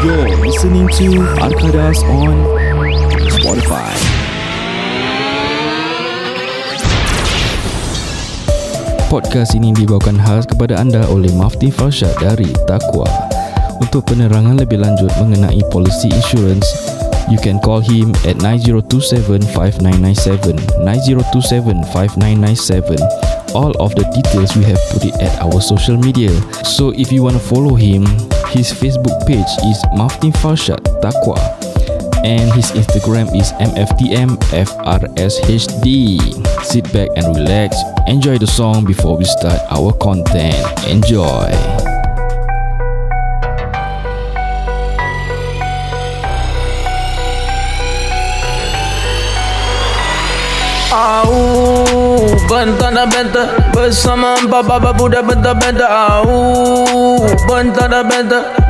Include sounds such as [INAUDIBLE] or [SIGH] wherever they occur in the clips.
You're listening to Arkadas on Spotify. Podcast ini dibawakan khas kepada anda oleh Mafti Farshad dari Takwa. Untuk penerangan lebih lanjut mengenai polisi insurans, you can call him at 9027-5997, 9027-5997. All of the details we have put it at our social media. So if you want to follow him, his Facebook page is Mafti Farshad Takwa and his Instagram is MFTMFRSHD. Sit back and relax. Enjoy the song before we start our content. Enjoy. Au, bentang dan benta Bersama empat baba budak benta-benta Au, bentang dan benta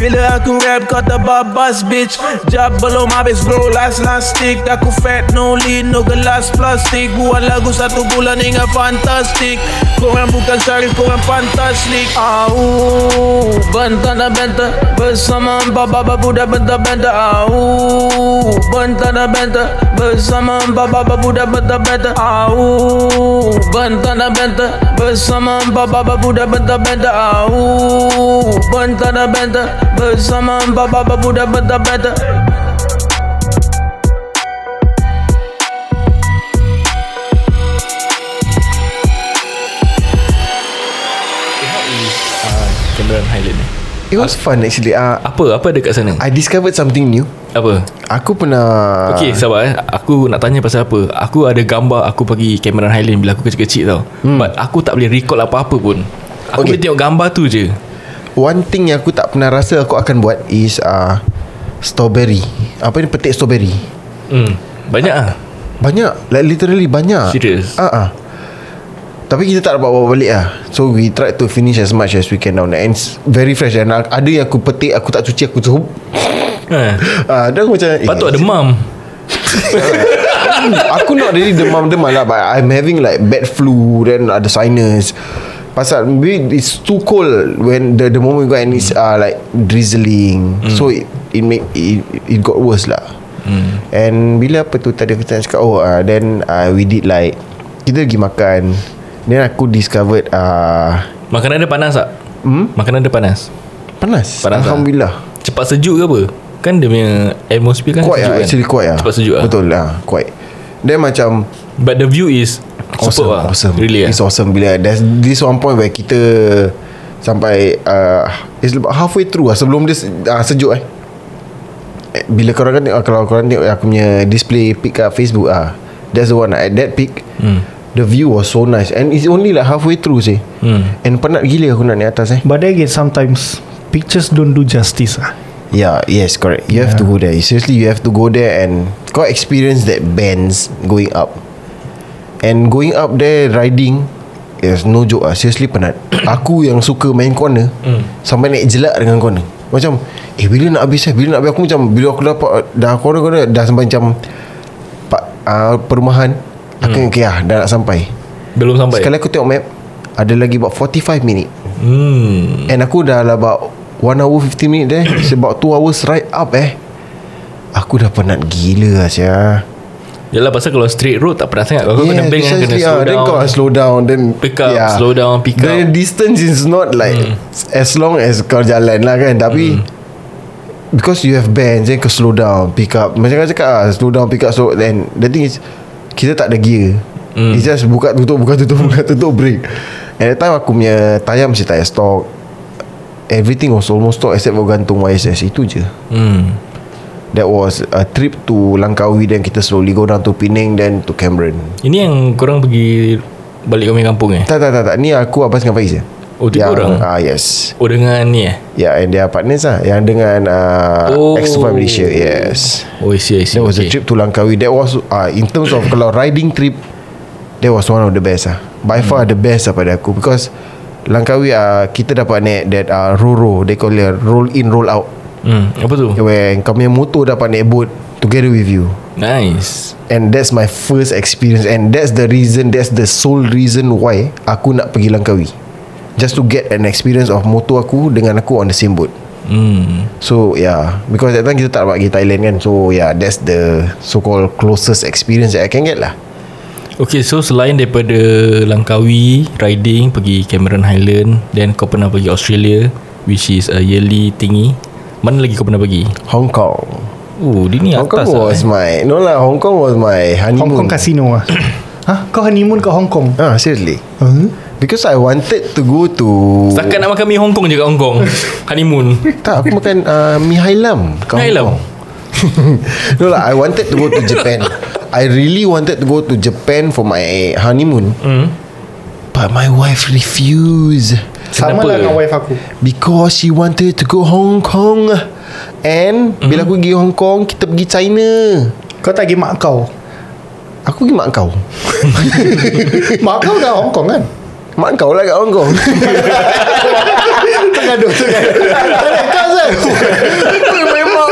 Bila aku rap kata babas bitch. Jab belum habis bro last last stick. Aku fat no lead no gelas plastik Buat lagu satu bulan hingga fantastik Korang bukan syarif korang fantastik Au Bentang dan benta Bersama empat baba budak benta-benta Au Bentang dan benta Bersama empat baba budak benta-benta Au. Bentang dan benta. Bersama empat baba budak benta-benta Au. Bentang dan benta. Bersama empat baba budak benta-benta It was fun actually. Uh, Apa Apa ada kat sana I discovered something new. Apa Aku pernah Okay sabar eh Aku nak tanya pasal apa Aku ada gambar Aku pergi Cameron Highland Bila aku kecil-kecil tau hmm. But aku tak boleh recall apa-apa pun Aku Okay. boleh tengok gambar tu je One thing yang aku tak pernah rasa aku akan buat is uh, strawberry. Apa ni petik strawberry? hmm. Banyak ah. Banyak, like literally banyak. Serious? Ah uh uh. Tapi kita tak dapat bawa balik lah. So we try to finish as much as we can there And it's very fresh. Dan ada yang aku petik Aku tak cuci Aku cukup ha. [LAUGHS] Ah, Dan aku macam eh, Patut demam. [LAUGHS] Aku not really demam-demam lah But I'm having like Bad flu Then ada sinus. Pasal maybe It's too cold When the the moment we go And it's uh, like Drizzling. So it It make it, it got worse lah. And bila apa tu Tadi aku cakap Oh uh, then uh, We did like Kita pergi makan Then aku discovered uh, Makanan dia panas tak? Hmm? Makanan dia panas Panas, Panas tak? Alhamdulillah Cepat sejuk ke apa? Kan dia punya atmosphere kan Quite sejuk lah kan? Actually quite lah Cepat sejuk lah Betul lah Quite Then macam But the view is awesome, lah awesome. Really It's lah awesome bila there's this one point where kita sampai uh, it's about halfway through lah sebelum dia uh, sejuk eh. Eh, Bila korang kan tengok Kalau korang tengok aku punya Display pic kat Facebook ah, That's the one lah. At that pic hmm. The view was so nice. And it's only like halfway through sih Hmm. And penat gila aku nak naik atas eh. But then again, sometimes pictures don't do justice. Ah. Yeah yes correct. You have to go there. Seriously you have to go there And kau experience that bends Going up. And going up there Riding Yes no joke lah Seriously penat. [COUGHS] Aku yang suka main corner Sampai naik jelak dengan corner. Macam Eh bila nak habis eh? Bila nak habis? Aku macam Bila aku dapat Dah corner-corner Dah sampai macam pak, uh, Perumahan Aku hmm. okay lah Dah nak sampai. Belum sampai? Sekali aku tengok map Ada lagi about 45 minit. Hmm. And aku dah lah about 1 hour 15 minit [COUGHS] It's about 2 hours ride up eh. Aku dah penat gila lah sia Yalah pasal kalau straight road Tak pernah sangat. Kalau kau kena bank kan Kena slow ah. Then down. kau nak slow down Then Pick up, slow down, pick The up. distance is not like As long as kau jalan lah kan. Tapi Because you have bands Then kau slow down Pick up. Macam kau cakap lah Slow down pick up slow Then the thing is Kita tak ada gear. Hmm. It's just buka tutup Buka tutup [LAUGHS] Buka tutup break. At that time aku punya Tayar masih tak ada stock. Everything was almost stock Except for gantung YSS Itu je. Hmm. That was a trip to Langkawi Then kita slowly go down to Penang Then to Cameron. Ini yang korang pergi Balik kami kampung eh? Tak tak tak, tak. Ni aku Abbas dengan Faiz je Oh, tiga yang, orang? ah Yes. Oh dengan ni eh? Yeah and their partners lah. Yang dengan uh, Oh. oh. Extra Malaysia Yes. Oh I see I see. That was okay. a trip to Langkawi. That was uh, In terms of Kalau riding trip That was one of the best lah By Hmm. far the best lah pada aku. Because Langkawi uh, Kita dapat naik That uh, Roro. They call it Roll in roll out. Hmm, Apa tu? Kau punya motor dapat naik boat Together with you. Nice. And that's my first experience. And that's the reason That's the sole reason why Aku nak pergi Langkawi Just to get an experience of motor aku Dengan aku on the same boat hmm. So yeah Because that time kita tak dapat pergi Thailand kan So yeah That's the So called closest experience That I can get lah Okay so selain daripada Langkawi Riding Pergi Cameron Highland Then kau pernah pergi Australia Which is a yearly thingy Mana lagi kau pernah pergi Hong Kong Oh dia ni Hong Kong atas lah, was eh. my No lah Hong Kong was my Hong honeymoon Kong casino ah. [COUGHS] Hah? Kau honeymoon kat Hong Kong? Ah seriously Huh? Because I wanted to go to Setakat nak makan mi Hong Kong je kat Hong Kong [LAUGHS] Honeymoon Tak aku makan uh, Mi Hai Lam kat Mi Hai Hong Lam? Kong. [LAUGHS] no lah I wanted to go to Japan [LAUGHS] I really wanted to go to Japan For my honeymoon hmm. But my wife refused Sama Kenapa? lah dengan wife aku Because she wanted to go Hong Kong And mm. Bila aku pergi Hong Kong Kita pergi China Kau tak pergi mak kau Aku pergi mak kau Mak kau kat Hong Kong kan? Mak kau lah kat Hong Kong [LAUGHS] Tergaduh Tergaduh. Kau Zat Memang.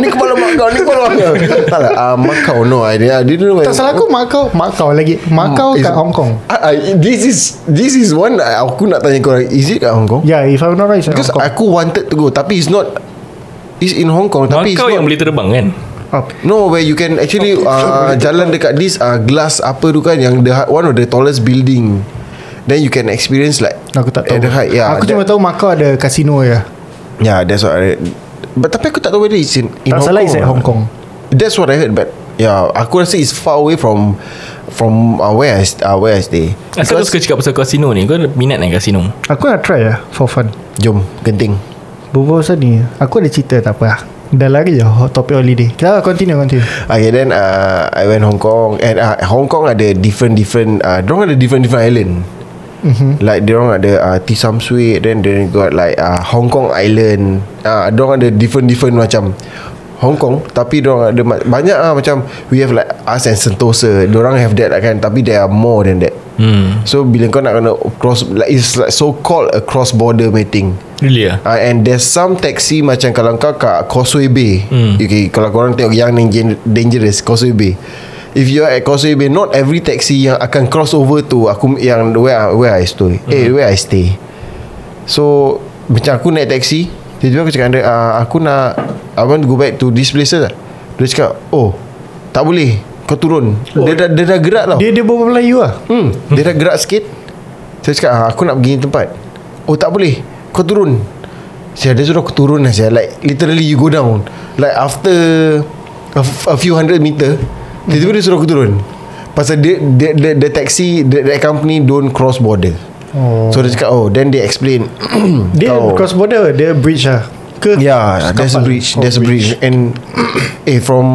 Ni kepala mak kau Ni kepala mak kau. Tak lah uh, Mak kau no I didn't, I didn't know Tak salah aku mak kau Mak kau lagi. Mak kau Is- kat Hong Kong. I, I, This is This is one uh, Aku nak tanya kau Is it kat Hong Kong? Yeah if I'm not right Because Hong Kong. aku wanted to go Tapi it's not It's in Hong Kong Tapi it's Kau yang boleh terbang kan. No where you can actually uh, Jalan dekat this uh, Glass apa tu kan Yang the one of the tallest building Then you can experience like Aku tak tahu. height yeah, Aku that- cuma tahu mak kau ada kasino ya. Yeah that's what I But tapi aku tak tahu whether it's in, in Tak Hong salah Kong it's at or Hong. Kong. That's what I heard But Yeah Aku rasa it's far away from From uh, where I st- uh, Where I stay. Asal kau suka cakap pasal kasino ni? Kau minat naik kasino Aku nak try lah For fun. Jom Genting. Berbual pasal ni Aku ada cerita tak apa lah Dah lari je topik holiday. Kita continue continue. Okay then uh, I went Hong Kong And uh, Hong Kong ada different different uh, Diorang ada different different island mm-hmm. Like diorang ada uh, Tisam Sweet Then they got like uh, Hong Kong Island uh, Diorang ada different different macam Hong Kong Tapi diorang ada ma- Banyak ah macam We have like Us and Sentosa Diorang have that lah kan Tapi there are more than that hmm. So bila kau nak kena cross like It's like so called A cross border meeting Really ah Uh, and there's some taxi macam kalau kau kat Causeway Bay Hmm. okay, Kalau korang tengok yang yang dangerous Causeway Bay If you are at Causeway Bay Not every taxi yang akan cross over to aku Yang where, where I stay Hmm. Eh where I stay So Macam aku naik taxi Tiba-tiba aku cakap dia uh, Aku nak I want to go back to this places lah Dia cakap Oh Tak boleh Kau turun oh. dia, dah, dia dah gerak tau Dia dia berbual Melayu lah Hmm, dia dah gerak sikit. Saya cakap, ah, aku nak pergi tempat. Oh, tak boleh. Kau turun. Saya dia suruh aku turun lah saya. Like, literally you go down. Like, after a, a few hundred meter, tiba-tiba dia suruh aku turun. Pasal dia, dia, the, the taxi, the, the company don't cross border. Oh. So, dia cakap, oh, then they explain. [CLEARS THROAT] Dia kau- cross border Dia bridge lah Ke Yeah, there's a bridge. Oh, There's a bridge, and [CLEARS THROAT] eh from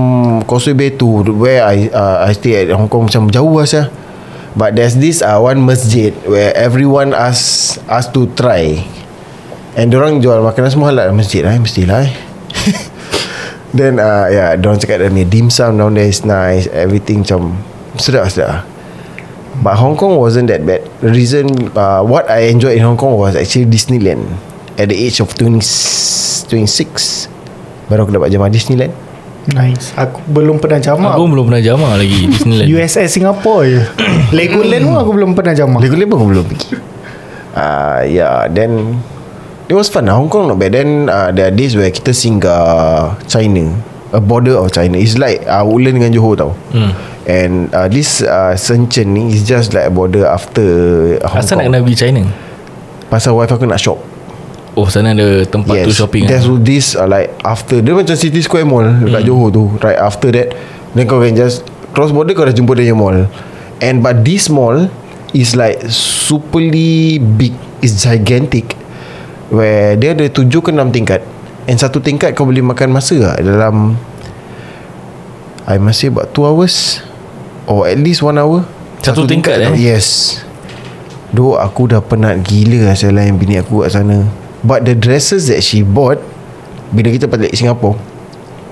Causeway Bay to where I uh, I stay at Hong Kong macam jauh lah saya. But there's this uh, one masjid where everyone ask us to try. And orang jual makanan semua halal masjid lah, eh, mestilah. Eh. [LAUGHS] Then uh, yeah, orang cakap dia ni dim sum down there is nice, everything macam sedap sedap. But Hong Kong wasn't that bad. The reason uh, what I enjoyed in Hong Kong was actually Disneyland. At the age of 20, 26 Baru aku dapat jamaah Disneyland. Nice. Aku belum pernah jamah. Aku belum pernah jamah lagi [LAUGHS] Disneyland. USS Singapore je. Legoland pun aku belum pernah jamah. Legoland pun aku belum pergi. Uh, Yeah Then It was fun lah Hong Kong not bad Then uh, there are days where kita singgah China A border of China It's like uh, Woodland dengan Johor tau hmm. And uh, this uh, Shenzhen ni Is just like a border after Hong Asal Kong nak kena pergi China Pasal wife aku nak shop Oh sana ada tempat tu shopping There's kan? this uh, like after dia macam City Square Mall dekat Hmm. Johor tu. Right after that, then kau can just cross border kau dah jumpa dia mall. And but this mall is like superly big, is gigantic. Where dia ada tujuh ke enam tingkat. And satu tingkat kau boleh makan masa lah dalam I must say about 2 hours or at least 1 hour. Satu tingkat, eh? Yes. Duk aku dah penat gila Asal lain bini aku kat sana But the dresses that she bought Bila kita balik Singapore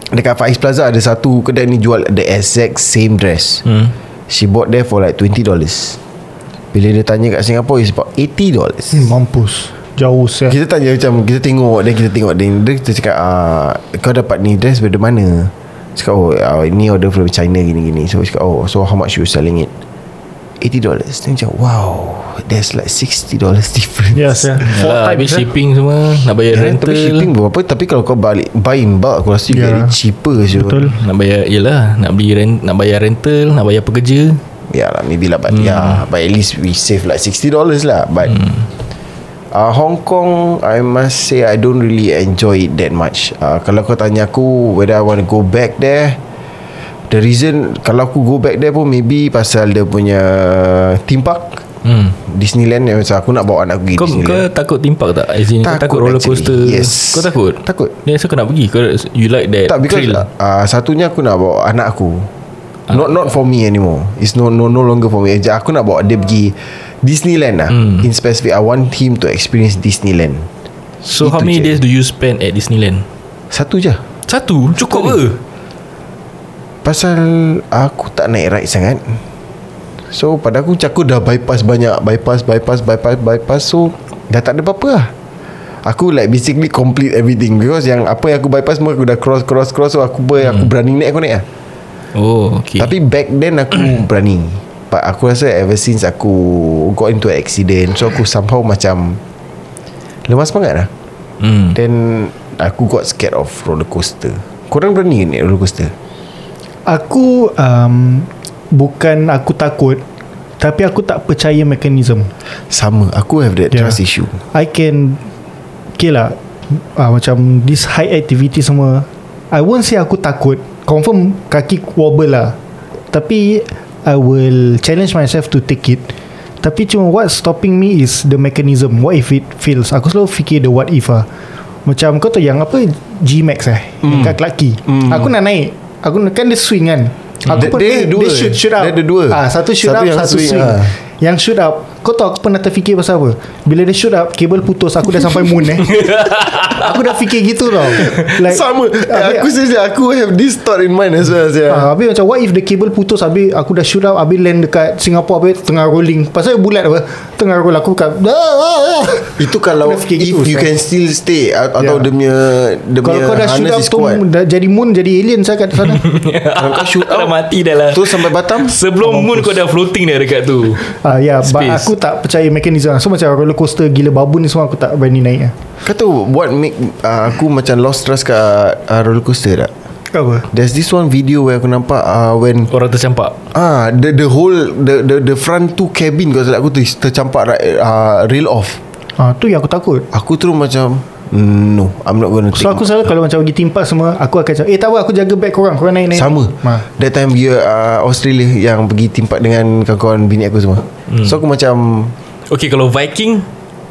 Dekat Faiz Plaza ada satu kedai ni jual The exact same dress Hmm. She bought there for like $20 Bila dia tanya kat Singapore It's about $80 Hmm, mampus Jauh saya Kita tanya macam Kita tengok Dan kita tengok Dia, dia kita cakap ah, Kau dapat ni dress dari mana? Cakap oh ah, Ni order from China gini-gini. So cakap oh So how much you selling it? $80 Dia macam wow There's like $60 [LAUGHS] difference. Yes ya Four habis times eh. shipping semua Nak bayar Yeah, rental. tapi shipping berapa? Tapi kalau kau balik Buy in bulk Aku rasa Yeah. cheaper je Betul. Nak bayar Yelah Nak beli rent, Nak bayar rental Nak bayar pekerja. Ya lah maybe lah But hmm. yeah But at least we save like $60 lah But hmm. Uh, Hong Kong I must say I don't really enjoy it that much uh, Kalau kau tanya aku Whether I want to go back there The reason Kalau aku go back there pun Maybe pasal dia punya Theme park Hmm. Disneyland yang Macam aku nak bawa anak pergi Kau, kau Disneyland takut timpak tak? As in, kau Takut takut roller actually. coaster Yes. Kau takut? Takut. Then so kau nak pergi kau, You like that Tak because thrill uh, Satunya aku nak bawa anak aku Not not for me anymore. It's no no no longer for me. Aku nak bawa dia pergi Disneyland lah. Hmm. In specific I want him to experience Disneyland. So how Itu many je. days do you spend at Disneyland? Satu je. Satu? Cukup ke? Pasal Aku tak naik ride sangat. So pada aku Macam aku dah bypass banyak. Bypass bypass bypass bypass. So Dah tak ada apa-apa lah. Aku like basically complete everything. Because yang apa yang aku bypass semua Aku dah cross cross cross. So aku ber, aku berani naik aku naik lah Oh okay Tapi back then aku [CLEARS THROAT] berani But aku rasa ever since aku Got into an accident So aku somehow macam Lemas semangat lah hmm. Then Aku got scared of roller coaster Korang berani ke naik roller coaster? Aku um, Bukan aku takut Tapi aku tak percaya mekanism Sama Aku have that Yeah. trust issue I can Okay lah uh, Macam This high activity semua I won't say aku takut Confirm kaki wobble lah. Tapi I will challenge myself to take it. Tapi cuma what stopping me is The mechanism. What if it fails? Aku selalu fikir the what if lah Macam kau tahu yang apa? G-Max eh? Mm. Kat Clarke Quay Aku nak naik. Aku kan dia swing kan? Aku Dia- pun dia eh, dua. Dia shoot, shoot up. Dia ada dua. ah, Satu shoot Satu up yang Satu swing, swing, ah. Yang shoot up Kau tahu aku pernah terfikir pasal apa? Bila dia shoot up Kabel putus Aku dah sampai moon eh. [LAUGHS] Aku dah fikir gitu tau. Like, Sama. habis- Aku saja Aku have this thought in mind as well yeah. Ah, habis macam what if the cable putus habis aku dah shoot up habis land dekat Singapore habis tengah rolling. Pasal bulat apa? Tengah roll aku kat ah, ah, ah. Itu kalau Aku If gitu, you Ustaz. can still stay Atau Yeah. dia punya Dia kalau punya kau dah shoot up tu dah jadi moon jadi alien saya kat sana. [LAUGHS] Kalau kau shoot Kau dah mati dah lah. Terus sampai Batam? Sebelum moon kau dah floating dah dekat tu. Ah, ya but Space. Aku tak percaya mekanisme so macam roller coaster gila babun ni semua aku tak berani naik lah. Kau tahu What make uh, Aku macam lost trust kat uh, roller coaster tak? Apa? There's this one video Where aku nampak uh, When Orang tercampak. Ah, the the whole the the the front two cabin kalau tak? Aku ter, tercampak right, uh, rail off. ah, tu yang aku takut. Aku terus macam no, I'm not going to so aku selalu kalau macam pergi timpa semua aku akan cakap eh tak apa aku jaga beg korang korang naik-naik sama. ah. That time dia uh, Australia yang pergi timpat dengan kawan-kawan bini aku semua. Hmm. So aku macam Okay kalau Viking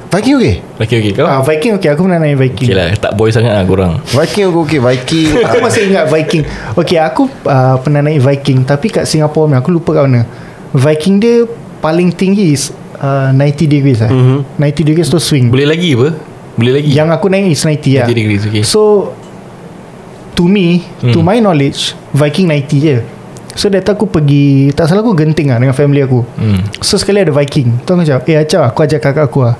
Viking okay. Okay okay kau ah, Viking okay aku pernah naik Viking Okay lah Tak boy sangat lah korang Viking aku okay. Viking [LAUGHS] Aku masih ingat Viking Okay aku uh, Pernah naik Viking Tapi kat Singapore ni Aku lupa kat mana Viking dia Paling tinggi is uh, 90 degrees lah mm-hmm. 90 degrees tu swing Boleh lagi apa? Boleh lagi? Yang aku naik is 90 lah 90 degrees okay. So To me Hmm. To my knowledge Viking 90 je. So that time aku pergi Tak salah aku genting lah Dengan family aku. Hmm. So sekali ada Viking. Tu aku macam Eh Acah aku ajak kakak aku lah.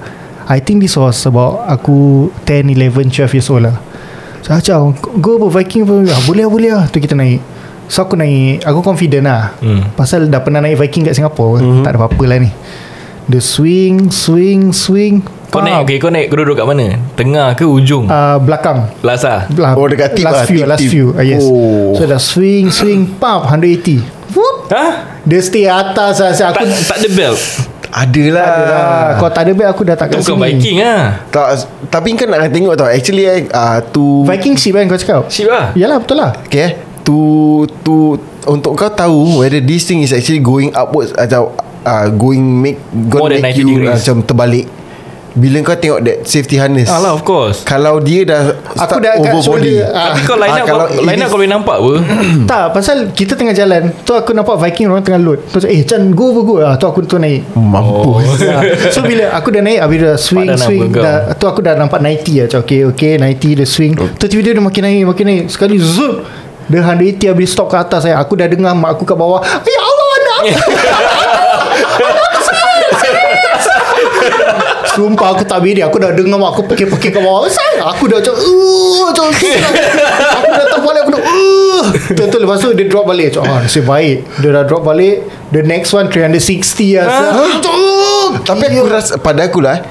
I think this was about Aku 10, 11, 12 years old lah. So Acah Go apa Viking apa? Ah, Boleh lah boleh lah. Tu kita naik. So aku naik Aku confident lah. Hmm. Pasal dah pernah naik Viking kat Singapore mm-hmm. Tak ada apa-apa lah ni. The swing Swing Swing Kau naik okay, Kau naik. Kau duduk kat mana? Tengah ke ujung? uh, Belakang. Last lah. Oh, dekat tip Last lah, few tip, Last tip. few. Uh, Yes. Oh. So dah swing Swing Pump 180 Whoop. Ha? Dia stay atas lah. Aku Tak, tak ada belt? Adalah. Ah, Kalau tak ada beg Aku dah tak Tu kat bukan sini. Viking lah. Tak, Tapi kan nak tengok tau. Actually eh, uh, to Viking ship kan kau cakap? Ship lah. Yalah betul lah. Okay eh, To To Untuk kau tahu Whether this thing is actually Going upwards Atau uh, Going make More Gonna make 90 you degrees. uh, Macam terbalik Bila kau tengok that safety harness? Alah of course. Kalau dia dah Aku start dah kat over body. ah. Tapi kau line Ah, up kalau kau, Line up kau boleh nampak apa? [COUGHS] Tak pasal kita tengah jalan Tu aku nampak Viking orang tengah load. Tu eh Chan go go go. Ah, Tu aku tu naik. Mampus. Ah, So bila aku dah naik Habis dah swing Padan nak swing dah, Tu aku dah nampak 90 lah. Macam okay okay 90 dia swing. Tu tiba-tiba dia makin naik Makin naik. Sekali zoom Dia 180 habis stop ke atas saya. Aku dah dengar mak aku kat bawah Ya Allah anak [LAUGHS] Sumpah aku tak beri Aku dah dengar mak aku Pekik-pekik kat bawah. Sayang Aku dah macam "Uh," Macam Aku dah terbalik Aku dah "Uh." Tentu lepas tu Dia drop balik. Macam ah, nasib baik. Dia dah drop balik. The next one 360 lah. Macam, "Uh." Tapi aku rasa Pada aku lah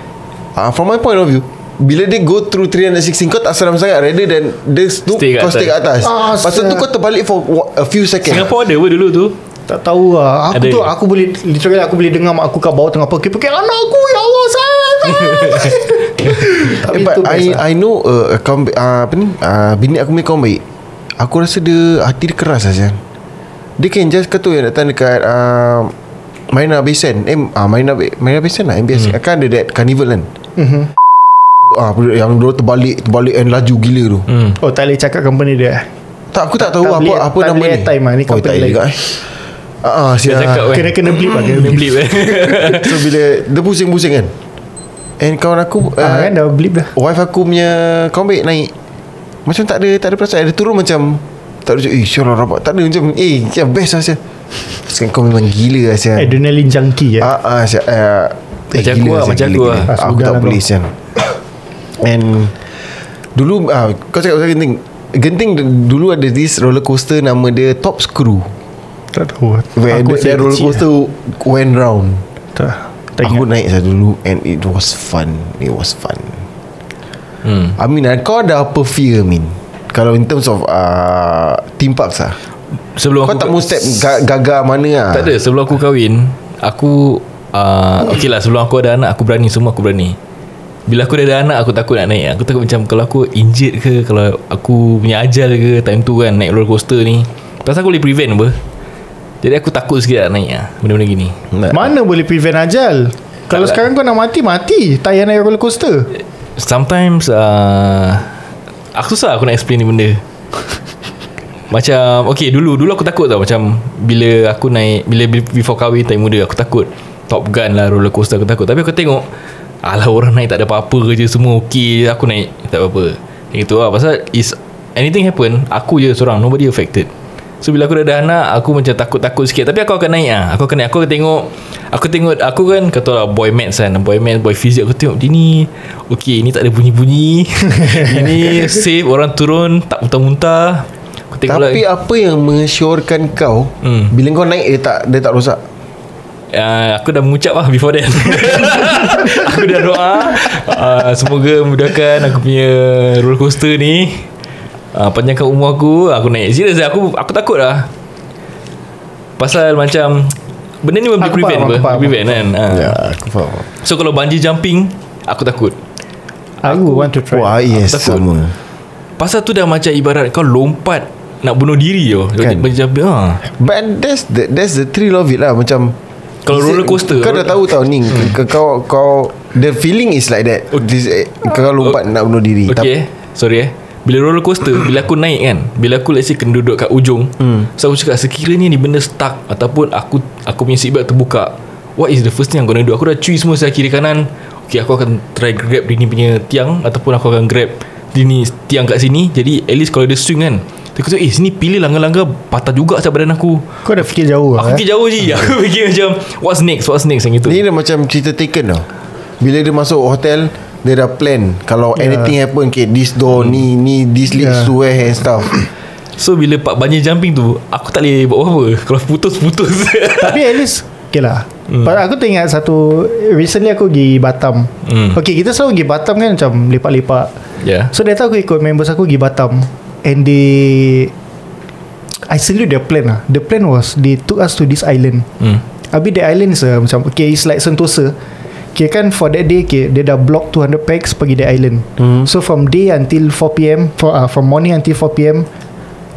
uh, From my point of view bila dia go through 316 Kau tak seram sangat. Rather than Dia tu Stay Kau atas. stay kat atas. Ah, Pasal tu kau terbalik For a few seconds. Singapore ada apa dulu tu Tak tahu lah Aku Ada. tu Aku boleh Literally aku boleh dengar Mak aku kat bawah Tengah pekik-pekik Anak aku Ya Allah sayang [LAUGHS] Tapi Eh, but tu I lah. I know uh, kawan, uh, apa ni uh, bini aku punya kawan baik. Aku rasa dia hati dia keras saja. Dia kan just kata yang datang dekat uh, Marina Bay Sands. Eh uh, Marina Bay, Marina Bay Sands lah MBS. Hmm. Kan ada that carnival kan. Mhm. Ah yang dia terbalik terbalik and laju gila tu. hmm. Oh tak boleh cakap company dia Tak aku tak tahu Tak apa boleh- apa tak nama boleh ni. airtime lah, ni oh, company tak boleh lain. juga eh. Ah, uh, Dia cakap weh. Kena kena blip lah Kena blip eh. [LAUGHS] So bila Dia pusing-pusing kan? And kawan aku ah, Kan dah blip dah. Wife aku punya Kawan baik naik. Macam tak ada Tak ada perasaan. Dia turun macam Tak ada macam Eh syarah rapat Tak ada macam Eh macam best lah Syah Sekarang kau memang gila lah Syah Adrenaline junkie ya. Ah ah Syah uh, Macam aku lah, macam aku lah. Aku Sudah tak lah boleh. Syah And Dulu ah, Kau cakap pasal genting. Genting dulu ada this roller coaster Nama dia Top Screw Tak tahu. Where Aku the, masih roller coaster Went round Tak Tak Aku ingat. naik saya dulu And it was fun. It was fun. Hmm. I mean ah, Kau ada apa fear Min? Kalau in terms of uh, Theme parks lah Sebelum Kau aku tak mau step ga- Gagal mana lah Tak ada Sebelum aku kahwin Aku uh, Okay lah sebelum aku ada anak Aku berani Semua aku berani. Bila aku dah ada anak Aku takut nak naik. Aku takut macam Kalau aku injured ke Kalau aku punya ajal ke Time tu kan Naik roller coaster ni. Pasal aku boleh prevent apa Jadi aku takut sikit nak naik lah Benda-benda gini. Mana boleh prevent ajal? Kalau Tak lah. sekarang kau nak mati Mati. Tak payah naik roller coaster. Sometimes uh, Aku susah aku nak explain ni benda. [LAUGHS] Macam Okay dulu Dulu aku takut tau. Macam Bila aku naik Bila before kahwin Time muda Aku takut. Top Gun lah Roller coaster aku takut. Tapi aku tengok Alah orang naik tak ada apa-apa je Semua okay je Aku naik Tak apa-apa. Yang itu lah Pasal is Anything happen Aku je seorang Nobody affected So bila aku dah ada anak Aku macam takut-takut sikit. Tapi aku akan naik lah Aku akan naik. Aku akan tengok Aku tengok Aku kan kata lah Boy maths kan. Boy maths Boy physics Aku tengok dia ni. Okay ni tak ada bunyi-bunyi. [LAUGHS] Ini safe Orang turun Tak muntah-muntah. Aku tengok Tapi lagi. apa yang mengesyorkan kau Hmm. Bila kau naik Dia tak dia tak rosak? Uh, Aku dah mengucap lah Before that. [LAUGHS] Aku dah doa. Uh, Semoga memudahkan Aku punya Roller coaster ni uh, Panjangkan umur aku Aku naik. Serius aku Aku takut lah. Pasal macam Benda ni boleh Aku prevent apa? aku faham. Prevent kan? uh. Ya aku faham. So kalau bungee jumping Aku takut. Aku want to try. Wah yes takut. sama. Pasal tu dah macam ibarat Kau lompat Nak bunuh diri je Kan. Bungee jumping ha. But that's the that's the thrill of it lah. Macam Kalau roller coaster- Kau dah tahu tau ni hmm. Kau kau The feeling is like that. This, eh, Kau lompat nak bunuh diri. Okay Sorry eh Bila roller coaster Bila aku naik kan Bila aku let's say Kena duduk kat ujung hmm. So aku cakap Sekiranya ni benda stuck Ataupun aku Aku punya seatbelt terbuka What is the first thing I'm gonna do? Aku dah cuy semua Saya kiri kanan. Okay aku akan Try grab dia ni punya tiang Ataupun aku akan grab Dia ni tiang kat sini. Jadi at least kalau dia swing kan Aku cakap eh sini pilih langgar-langgar Patah juga saya badan aku. Kau dah fikir jauh Aku lah fikir jauh je. [LAUGHS] Aku fikir macam What's next? What's next? Yang itu. Ni dah macam cerita taken tau. Bila dia masuk hotel Dia dah plan Kalau yeah. anything happen okay, This door Hmm. ni Ni this leads Yeah. to where and stuff So bila part bungee jumping tu Aku tak boleh buat apa-apa [LAUGHS] Kalau putus-putus Tapi at least Okay lah hmm. Aku teringat satu Recently aku pergi Batam Hmm. Okay kita selalu pergi Batam kan Macam lepak-lepak Ya So that time aku ikut members aku pergi Batam And they I salute their plan lah The plan was They took us to this island hmm. Habis the island is uh, Macam Okay it's like Sentosa Okay kan for that day okay, Dia dah block 200 packs Pergi the island Hmm. So from day until 4pm for, uh, From morning until 4pm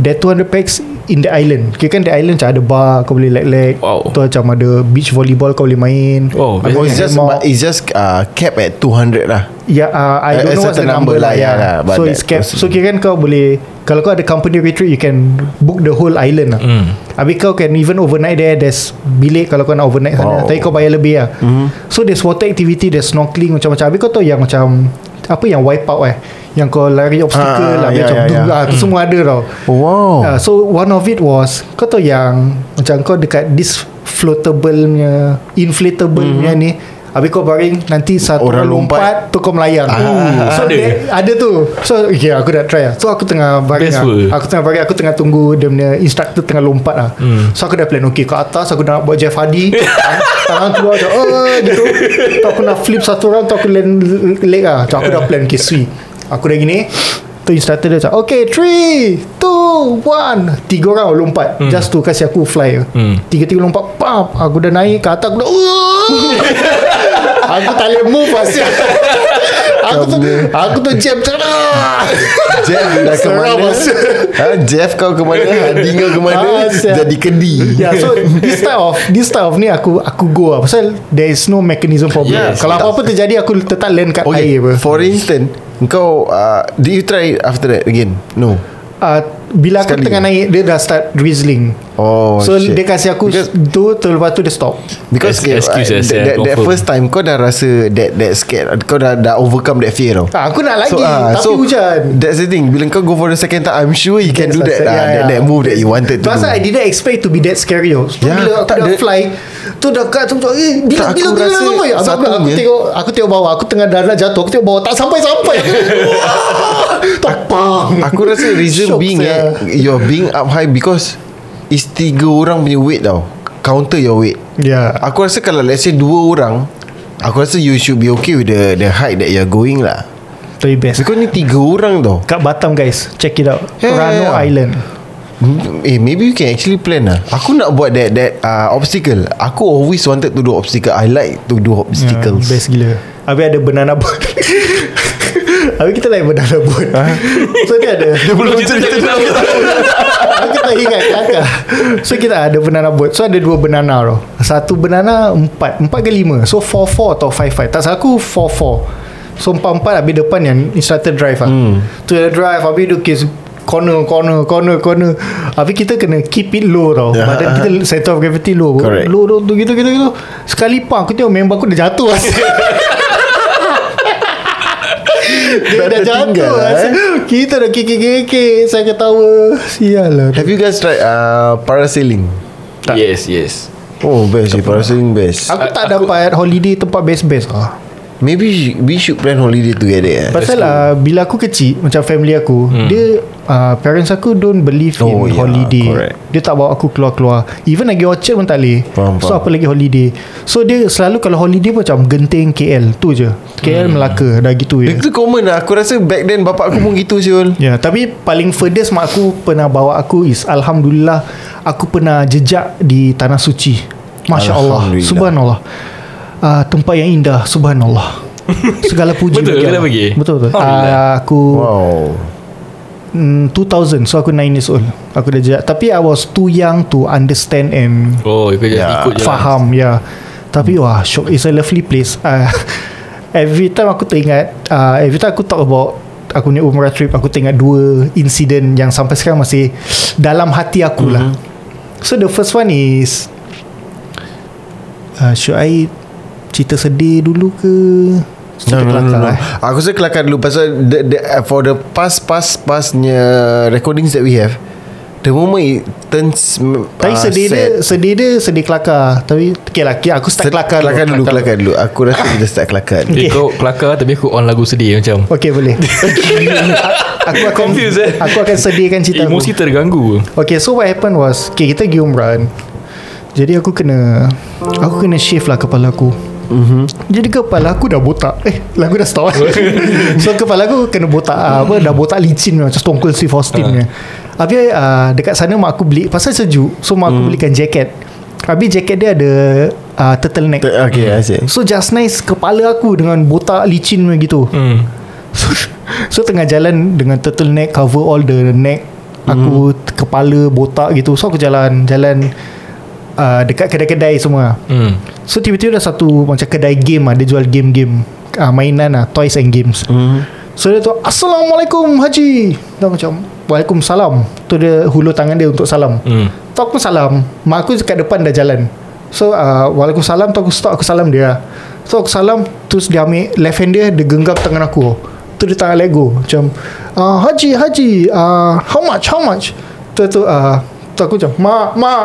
That 200 packs in the island Kira kan the island macam ada bar Kau boleh leg-leg Wow. Tu macam ada beach volleyball Kau boleh main Oh, Oh, it's just it's just uh, cap at 200 lah. Ya, uh, I don't a know what's the number, number lah. lah, Yeah, yeah lah, so it's capped. was- So kira kan kau boleh kalau kau ada company retreat, you can book the whole island lah. Hmm. Habis kau can even overnight there. There's bilik kalau kau nak overnight sana. Wow. Tapi kau bayar lebih lah. Mhm. So there's water activity, there's snorkeling macam-macam. Habis kau tahu yang macam apa yang wipe out eh. Yang kau lari obstacle Ah, lah. yeah, macam yeah, yeah, yeah. Ah, tu semua ada tau. Oh, wow. Uh, so one of it was Kau tahu yang Macam kau dekat This floatable punya Inflatable mm-hmm. punya ni Habis kau baring Nanti satu orang, lompat, lompat. Tu kau melayang Ah, So ada? ada Ada tu So okay, aku dah try lah So aku tengah baring lah. Aku tengah baring Aku tengah tunggu Dia punya instructor tengah lompat lah Hmm. So aku dah plan Okay kat atas Aku dah nak buat Jeff Hardy [LAUGHS] tangan, tangan keluar macam oh, gitu Tu aku nak flip satu orang Tu aku land leg lah so, Aku dah plan Okay sweet Aku dah gini Tu instructor dia macam Okay 3 2 1 Tiga orang lompat hmm. Just to kasih aku fly Hmm. Tiga-tiga lompat Pam Aku dah naik ke atas Aku dah [LAUGHS] Aku tak boleh move Asyik Aku tu Aku tu jam [LAUGHS] Ah. Jeff dah ke mana? Ha, Jeff kau ke mana? Hadi kau ke mana? Siap. Jadi kendi. Yeah, so this type of this type of ni aku aku go lah. Pasal there is no mechanism for. Yes, Kalau apa-apa terjadi aku tetap land kat Okay, air apa. for instance, kau uh, did you try after that again? No. Uh, bila aku Sekali. tengah naik dia dah start drizzling. Oh, so shit. dia kasih aku Because- tu tu lepas tu dia stop. Because Ex- excuse uh, that, yeah, that, that first time kau dah rasa that that scared. Kau dah dah overcome that fear tau. Ah, aku nak lagi ah, tapi hujan. That's the thing. Bila kau go for the second time I'm sure you can Yes, do that lah, yeah, that, yeah. that move that you wanted to Pasal I didn't expect to be that scary tau So Ya, bila aku tak dah ada- fly Tu dekat tu eh, Bila Tak, bila aku bila rasa sampai? Aku, aku, aku satunya- tengok Aku tengok bawah Aku tengah dah nak jatuh Aku tengok bawah Tak sampai-sampai. [LAUGHS] Tak pang. Aku rasa reason Shock being eh, You're being up high Because Is tiga orang punya weight tau. Counter your weight. Ya. Aku rasa kalau let's say dua orang Aku rasa you should be okay with the the height that you're going lah. Tapi best. Because ni tiga orang tau. Kat Batam guys Check it out. Yeah, Rano yeah, yeah. Island. Hmm, Eh maybe you can actually plan lah. Aku nak buat that that uh, obstacle. Aku always wanted to do obstacle. I like to do obstacles. Ya, Best gila. Habis ada banana boat [LAUGHS] Habis kita naik banana boat So dia ada Dia Belum cerita Aku tak ingat kelakar So kita ada banana boat. So ada dua banana tau Satu banana Empat. Empat ke lima. So 4-4 atau 5-5 Tak salah aku 4-4 So empat-empat Habis depan yang Instructor drive lah. Hmm. Tu dia drive Habis dia kes Corner Corner Corner Corner. Habis kita kena Keep it low tau Ya. Badan kita Center of gravity low. Correct. Low low tu gitu gitu gitu. Sekali pang Aku tengok member aku dah jatuh [LAUGHS] Dia dah jatuh lah, asyik. Kita dah kekek-kekek Saya ketawa Sial lah Have you guys tried uh, parasailing? Yes yes Oh best je Parasailing best Aku tak Aku- dapat holiday tempat best-best ah. Maybe we should plan holiday together eh? Pasal uh, bila aku kecil Macam family aku hmm. Dia uh, Parents aku don't believe Oh, in yeah, holiday correct. Dia tak bawa aku keluar-keluar Even lagi Orchard pun tak boleh Faham, So faham. apa lagi holiday So dia selalu kalau holiday pun macam Genting KL Tu je KL hmm. Melaka Dah gitu je Itu common lah Aku rasa back then Bapak aku pun gitu Syul Ya, tapi paling furthest mak aku pernah bawa aku is alhamdulillah aku pernah jejak di tanah suci. Masya Allah, subhanallah. Uh, tempat yang indah, subhanallah. Segala puji Betul bagi dah pergi? Betul betul. Alhamdulillah. Uh, aku Wow mm, 2000 so aku 9 years old. Aku dah jejak tapi I was too young to understand and Oh just Ya, ikut je lah. faham ya. Yeah. Tapi wah, shock. It's a lovely place. Uh, [LAUGHS] every time aku teringat, uh, every time aku talk about aku punya umrah trip, aku teringat dua insiden yang sampai sekarang masih dalam hati aku lah. So the first one is, uh, should I cerita sedih dulu ke? No, Cerita no, no, kelakar no. eh? Aku rasa kelakar dulu Pasal the, the, uh, For the past Past Pastnya Recordings that we have The moment it turns Tapi uh, sedih dia sad, Sedih dia sedih kelakar Tapi Okay lah okay, Aku start Sed- kelakar Kelakar dulu Kelakar dulu Aku rasa kita start kelakar dulu. [LAUGHS] Eh, kau kelakar tapi aku on lagu sedih macam Okay boleh [LAUGHS] Aku akan Confused, eh? Aku akan sedihkan cerita aku. Emosi terganggu Okay so what happened was Okay kita pergi umrah kan Jadi aku kena Aku kena shave lah kepala aku mm-hmm. Jadi kepala aku dah botak. Eh lagu dah stop. [LAUGHS] So kepala aku kena botak uh, apa, Dah botak licin Macam Stone Cold Steve Austin uh. Habis uh, dekat sana mak aku beli Pasal sejuk. So mak aku belikan jaket Habis jaket dia ada uh, Turtleneck. Okay asyik So just nice Kepala aku dengan botak licin macam gitu. Hmm. So, [LAUGHS] so tengah jalan dengan turtleneck cover all the neck Aku kepala botak gitu. So aku jalan Jalan uh, Dekat kedai-kedai semua. Hmm. So tiba-tiba ada satu Macam kedai game lah. Dia jual game-game uh, Mainan lah. Toys and games. Hmm. So dia tu Assalamualaikum Haji. Dia macam Waalaikumsalam. Tu dia hulur tangan dia untuk salam. Hmm. Tu aku salam. Mak aku kat depan dah jalan. So uh, Waalaikumsalam Tu aku stop aku salam dia. So aku salam Terus dia ambil Left hand dia Dia genggam tangan aku. Tu dia tangan let go Macam uh, Haji Haji uh, How much How much? Tu tu uh, Tu aku macam Mak Mak.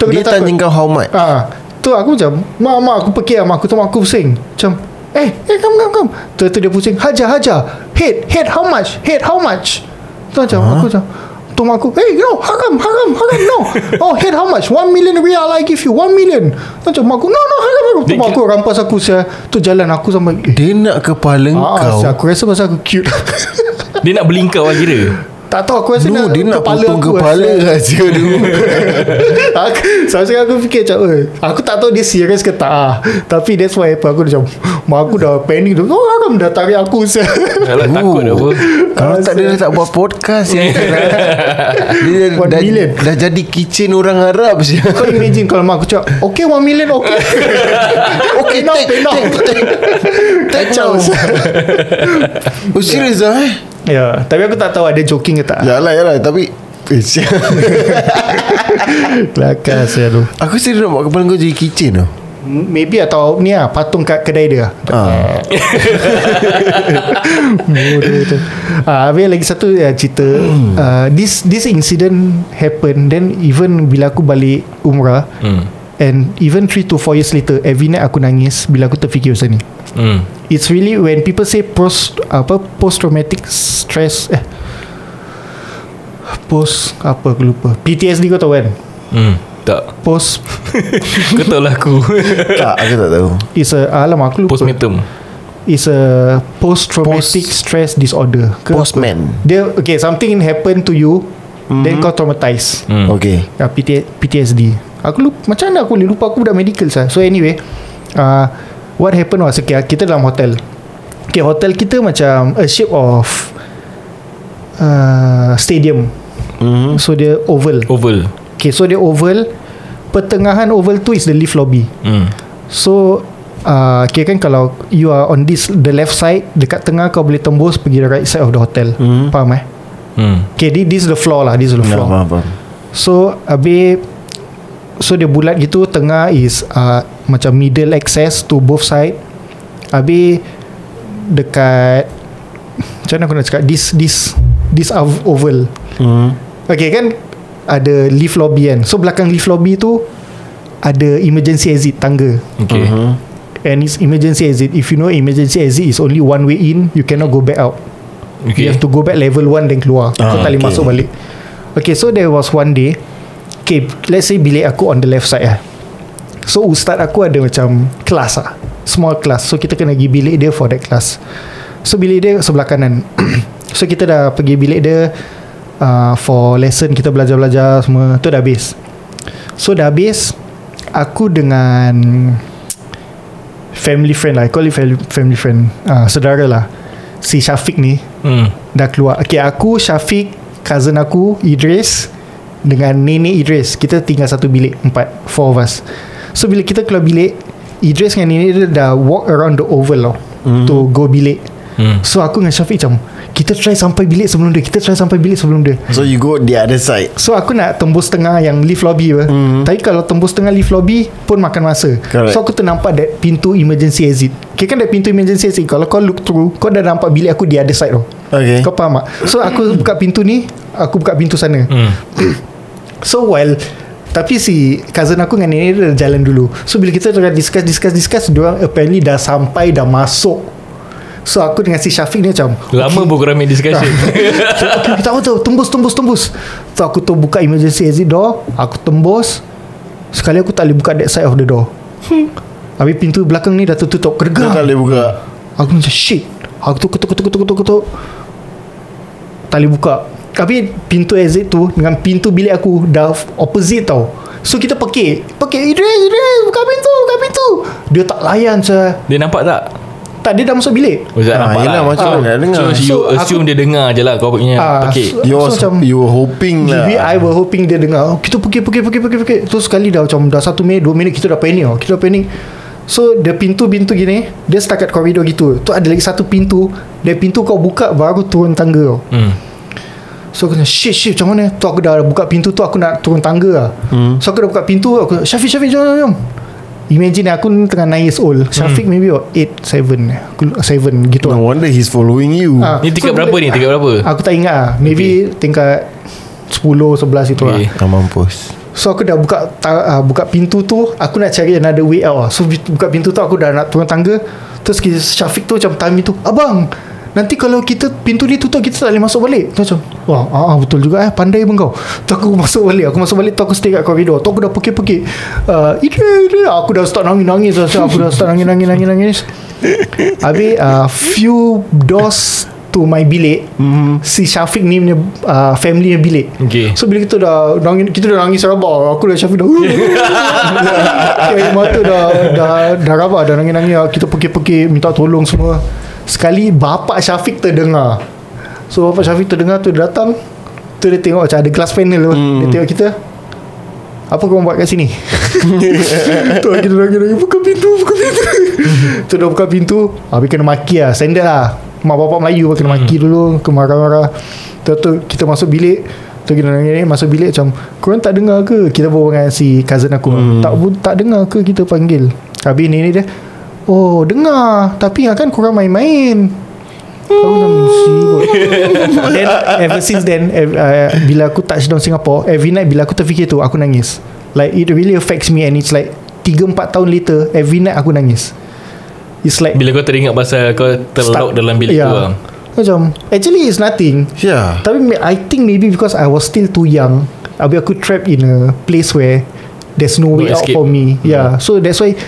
Tu [LAUGHS] Dia tanya kau how much. Ah, tu aku macam Mak mak aku pergi lah Mak aku tu mak aku pusing. Macam Eh eh come come come. Tu tu dia pusing Hajar hajar. Head head how much? Head how much? Tu macam aku macam Tu mak aku Eh no haram haram haram no. [LAUGHS] Oh head how much? One million real I give you One million. Tu macam mak aku No no haram haram. Tu mak aku rampas aku saya Tu jalan aku sampai Dia nak kepala Ah, kau. aku rasa pasal aku cute. [LAUGHS] Dia nak beli kau lah kira Tak tahu aku rasa No dia nak potong aku kepala rasa. [LAUGHS] aja dulu [LAUGHS] aku, Sampai sekarang aku fikir macam eh, Aku tak tahu dia serius ke tak ah. Tapi that's why apa Aku macam Mak aku dah panic tu Oh Aram dah tarik aku. Kalau takut apa Kalau tak dia tak buat podcast ya. [LAUGHS] Dia dah, million. dah jadi kitchen orang Arab sih. Kau imagine kalau mak aku cakap Okay 1 million okay Okay take, pay now take Kacau now. Oh serius lah eh Ya Tapi aku tak tahu ada joking ke tak. Yalah yalah Tapi eh. [LAUGHS] Kelakar saya tu Aku serius nak buat kepala kau jadi kitchen tau Maybe atau ni lah Patung kat kedai dia. Ah. [LAUGHS] Bodoh tu. Ah, Habis lagi satu ya, cerita. Uh, This this incident happen Then even bila aku balik umrah Hmm. And even 3 to 4 years later Every night aku nangis Bila aku terfikir pasal ni Hmm. It's really when people say post apa post traumatic stress eh post apa aku lupa. PTSD kau tahu kan? Hmm. Tak. Post. [LAUGHS] Kau tahu lah aku. [LAUGHS] Tak aku tak tahu. Is a alamak aku lupa. Postmortem. Is a post traumatic stress disorder ke Postman. Dia okay something happen to you mm-hmm. then kau traumatized hmm. Okay. Uh, PT, PTSD aku lupa macam mana aku boleh lupa? Aku budak medical sah. so anyway uh, what happened was okay, kita dalam hotel okay hotel kita macam a shape of uh, stadium mm-hmm. so dia oval Oval okay so dia oval pertengahan oval tu is the lift lobby hmm. So uh, Okay kan kalau You are on this The left side Dekat tengah kau boleh tembus Pergi the right side of the hotel Hmm. Faham eh Hmm. Okay this, this is the floor lah This is the Nah, floor faham, faham. So Habis So dia bulat gitu Tengah is uh, Macam middle access To both side. Habis Dekat Macam mana aku nak cakap? This This This ov- oval Hmm. Okay kan? Ada lift lobby kan? So belakang lift lobby tu Ada emergency exit Tangga. Okay. Mhm. And it's emergency exit. If you know emergency exit Is only one way in You cannot go back out. Okay. You have to go back level 1 Then keluar. Ah, Kau tak boleh okay. masuk balik. Okay so there was one day Okay let's say bilik aku on the left side lah So ustaz aku ada macam Kelas lah Small class So kita kena pergi bilik dia For that class. So bilik dia sebelah kanan. [CLEARS THROAT] So kita dah pergi bilik dia uh, For lesson. Kita belajar-belajar Semua. Tu dah habis. So dah habis Aku dengan Family friend lah. I call it family, friend. Uh, Saudara lah. Si Syafiq ni hmm. Dah keluar. Okay aku Syafiq Cousin aku Idris Dengan nenek Idris Kita tinggal satu bilik Empat Four of us So bila kita keluar bilik Idris dengan nenek dia Dah walk around the oval tau mm. To go bilik Hmm. So aku dengan Syafiq macam Kita try sampai bilik sebelum dia Kita try sampai bilik sebelum dia So you go the other side So aku nak tembus tengah yang lift lobby apa. Mm. Tapi kalau tembus tengah lift lobby pun makan masa. Correct. So aku ternampak that pintu emergency exit. Okay kan that pintu emergency exit kalau kau look through kau dah nampak bilik aku di other side tau. Okay Kau faham tak? So aku buka pintu ni, aku buka pintu sana. Hmm. [COUGHS] So while tapi si cousin aku dengan nenek dia dah jalan dulu So bila kita tengah discuss Discuss discuss Diorang apparently dah sampai Dah masuk So aku dengan si Syafiq ni macam Lama korang main discussion So, [LAUGHS] okay, kita tahu tu tembus tembus tembus. So aku tu buka emergency exit door, aku tembus. Sekali aku tak boleh buka that side of the door. Hmm. Habis pintu belakang ni dah tertutup Kau tak boleh buka Aku macam shit. Aku tu ketuk ketuk ketuk ketuk ketuk. Tak boleh buka. Habis pintu exit tu dengan pintu bilik aku dah opposite tau. So kita pekik. Pekik Idris Idris Buka pintu Buka pintu. Dia tak layan saya Dia nampak tak? Tak dia dah masuk bilik. Oh, tak Ah, nampak yelah, lah. macam mana? Nak dengar. So, you So, assume dia dengar je lah Kau punya Ah, Okey so- You was, you were hoping lah Maybe I were hoping dia dengar. Oh, Kita pergi pergi pergi pergi pergi Terus sekali dah macam Dah satu minit Dua minit kita dah panik oh. Kita dah panik. So dia pintu-pintu gini Dia setakat koridor gitu. Tu ada lagi satu pintu. Dia pintu kau buka Baru turun tangga tau. Hmm. So aku kata shit shit macam mana? Tu aku dah buka pintu tu Aku nak turun tangga lah. Hmm. So aku dah buka pintu Aku Syafiq Syafiq jom jom jom. Imagine aku ni tengah 9 years old. Syafiq maybe about 8 7 Aku 7 gitu No lah. wonder he's following you. Ah, Ni tingkat so berapa ni? Tingkat berapa? Aku tak ingat lah. Maybe tingkat 10 11 itu lah. Okay. Ah, mampus So aku dah buka ta- uh, buka pintu tu Aku nak cari another way out lah. So buka pintu tu Aku dah nak turun tangga. Terus Syafiq tu macam time itu Abang Nanti kalau kita Pintu ni tutup Kita tak boleh masuk balik. Tu macam Wah ah, ah, betul juga eh. Pandai pun kau. Tu aku masuk balik. Aku masuk balik Tu aku stay kat koridor Tu aku dah pekik-pekik uh, Ida Ida. Aku dah start nangis-nangis Aku dah start nangis-nangis-nangis Habis uh, Few doors To my bilik mm-hmm. Si Syafiq ni punya uh, Family punya bilik. Okay. So bila kita dah nangis, Kita dah nangis rabak. Aku dah Syafiq dah Air [LAUGHS] mata dah Dah, dah rabak Dah nangis-nangis. Kita pergi-pergi Minta tolong semua Sekali Bapak Syafiq terdengar. So Bapak Syafiq terdengar tu Dia datang Tu dia tengok macam ada glass panel tu. Dia tengok kita apa kau buat kat sini? [LAUGHS] Tu kita nangis-nangis Buka pintu Buka pintu. [LAUGHS] Tu dah buka pintu Habis kena maki lah Standard lah. Mak bapak Melayu pun kena maki dulu Kena marah-marah. Tu tu kita masuk bilik Tu kita nangis Masuk bilik macam Korang tak dengar ke? Kita berbual dengan si cousin aku. Tak, tak dengar ke kita panggil? Habis ni ni dia Oh dengar. Tapi kan korang main-main. Aku macam sibuk Then ever since then ev- uh, Bila aku touch down Singapore Every night bila aku terfikir tu Aku nangis. Like it really affects me And it's like 3-4 tahun later Every night aku nangis. It's like Bila kau teringat pasal Kau stuck. dalam bilik yeah. tu lah Macam Actually it's nothing. Yeah. Tapi I think maybe because I was still too young Habis aku trapped in a place where There's no way No out escape. for me. Yeah. So that's why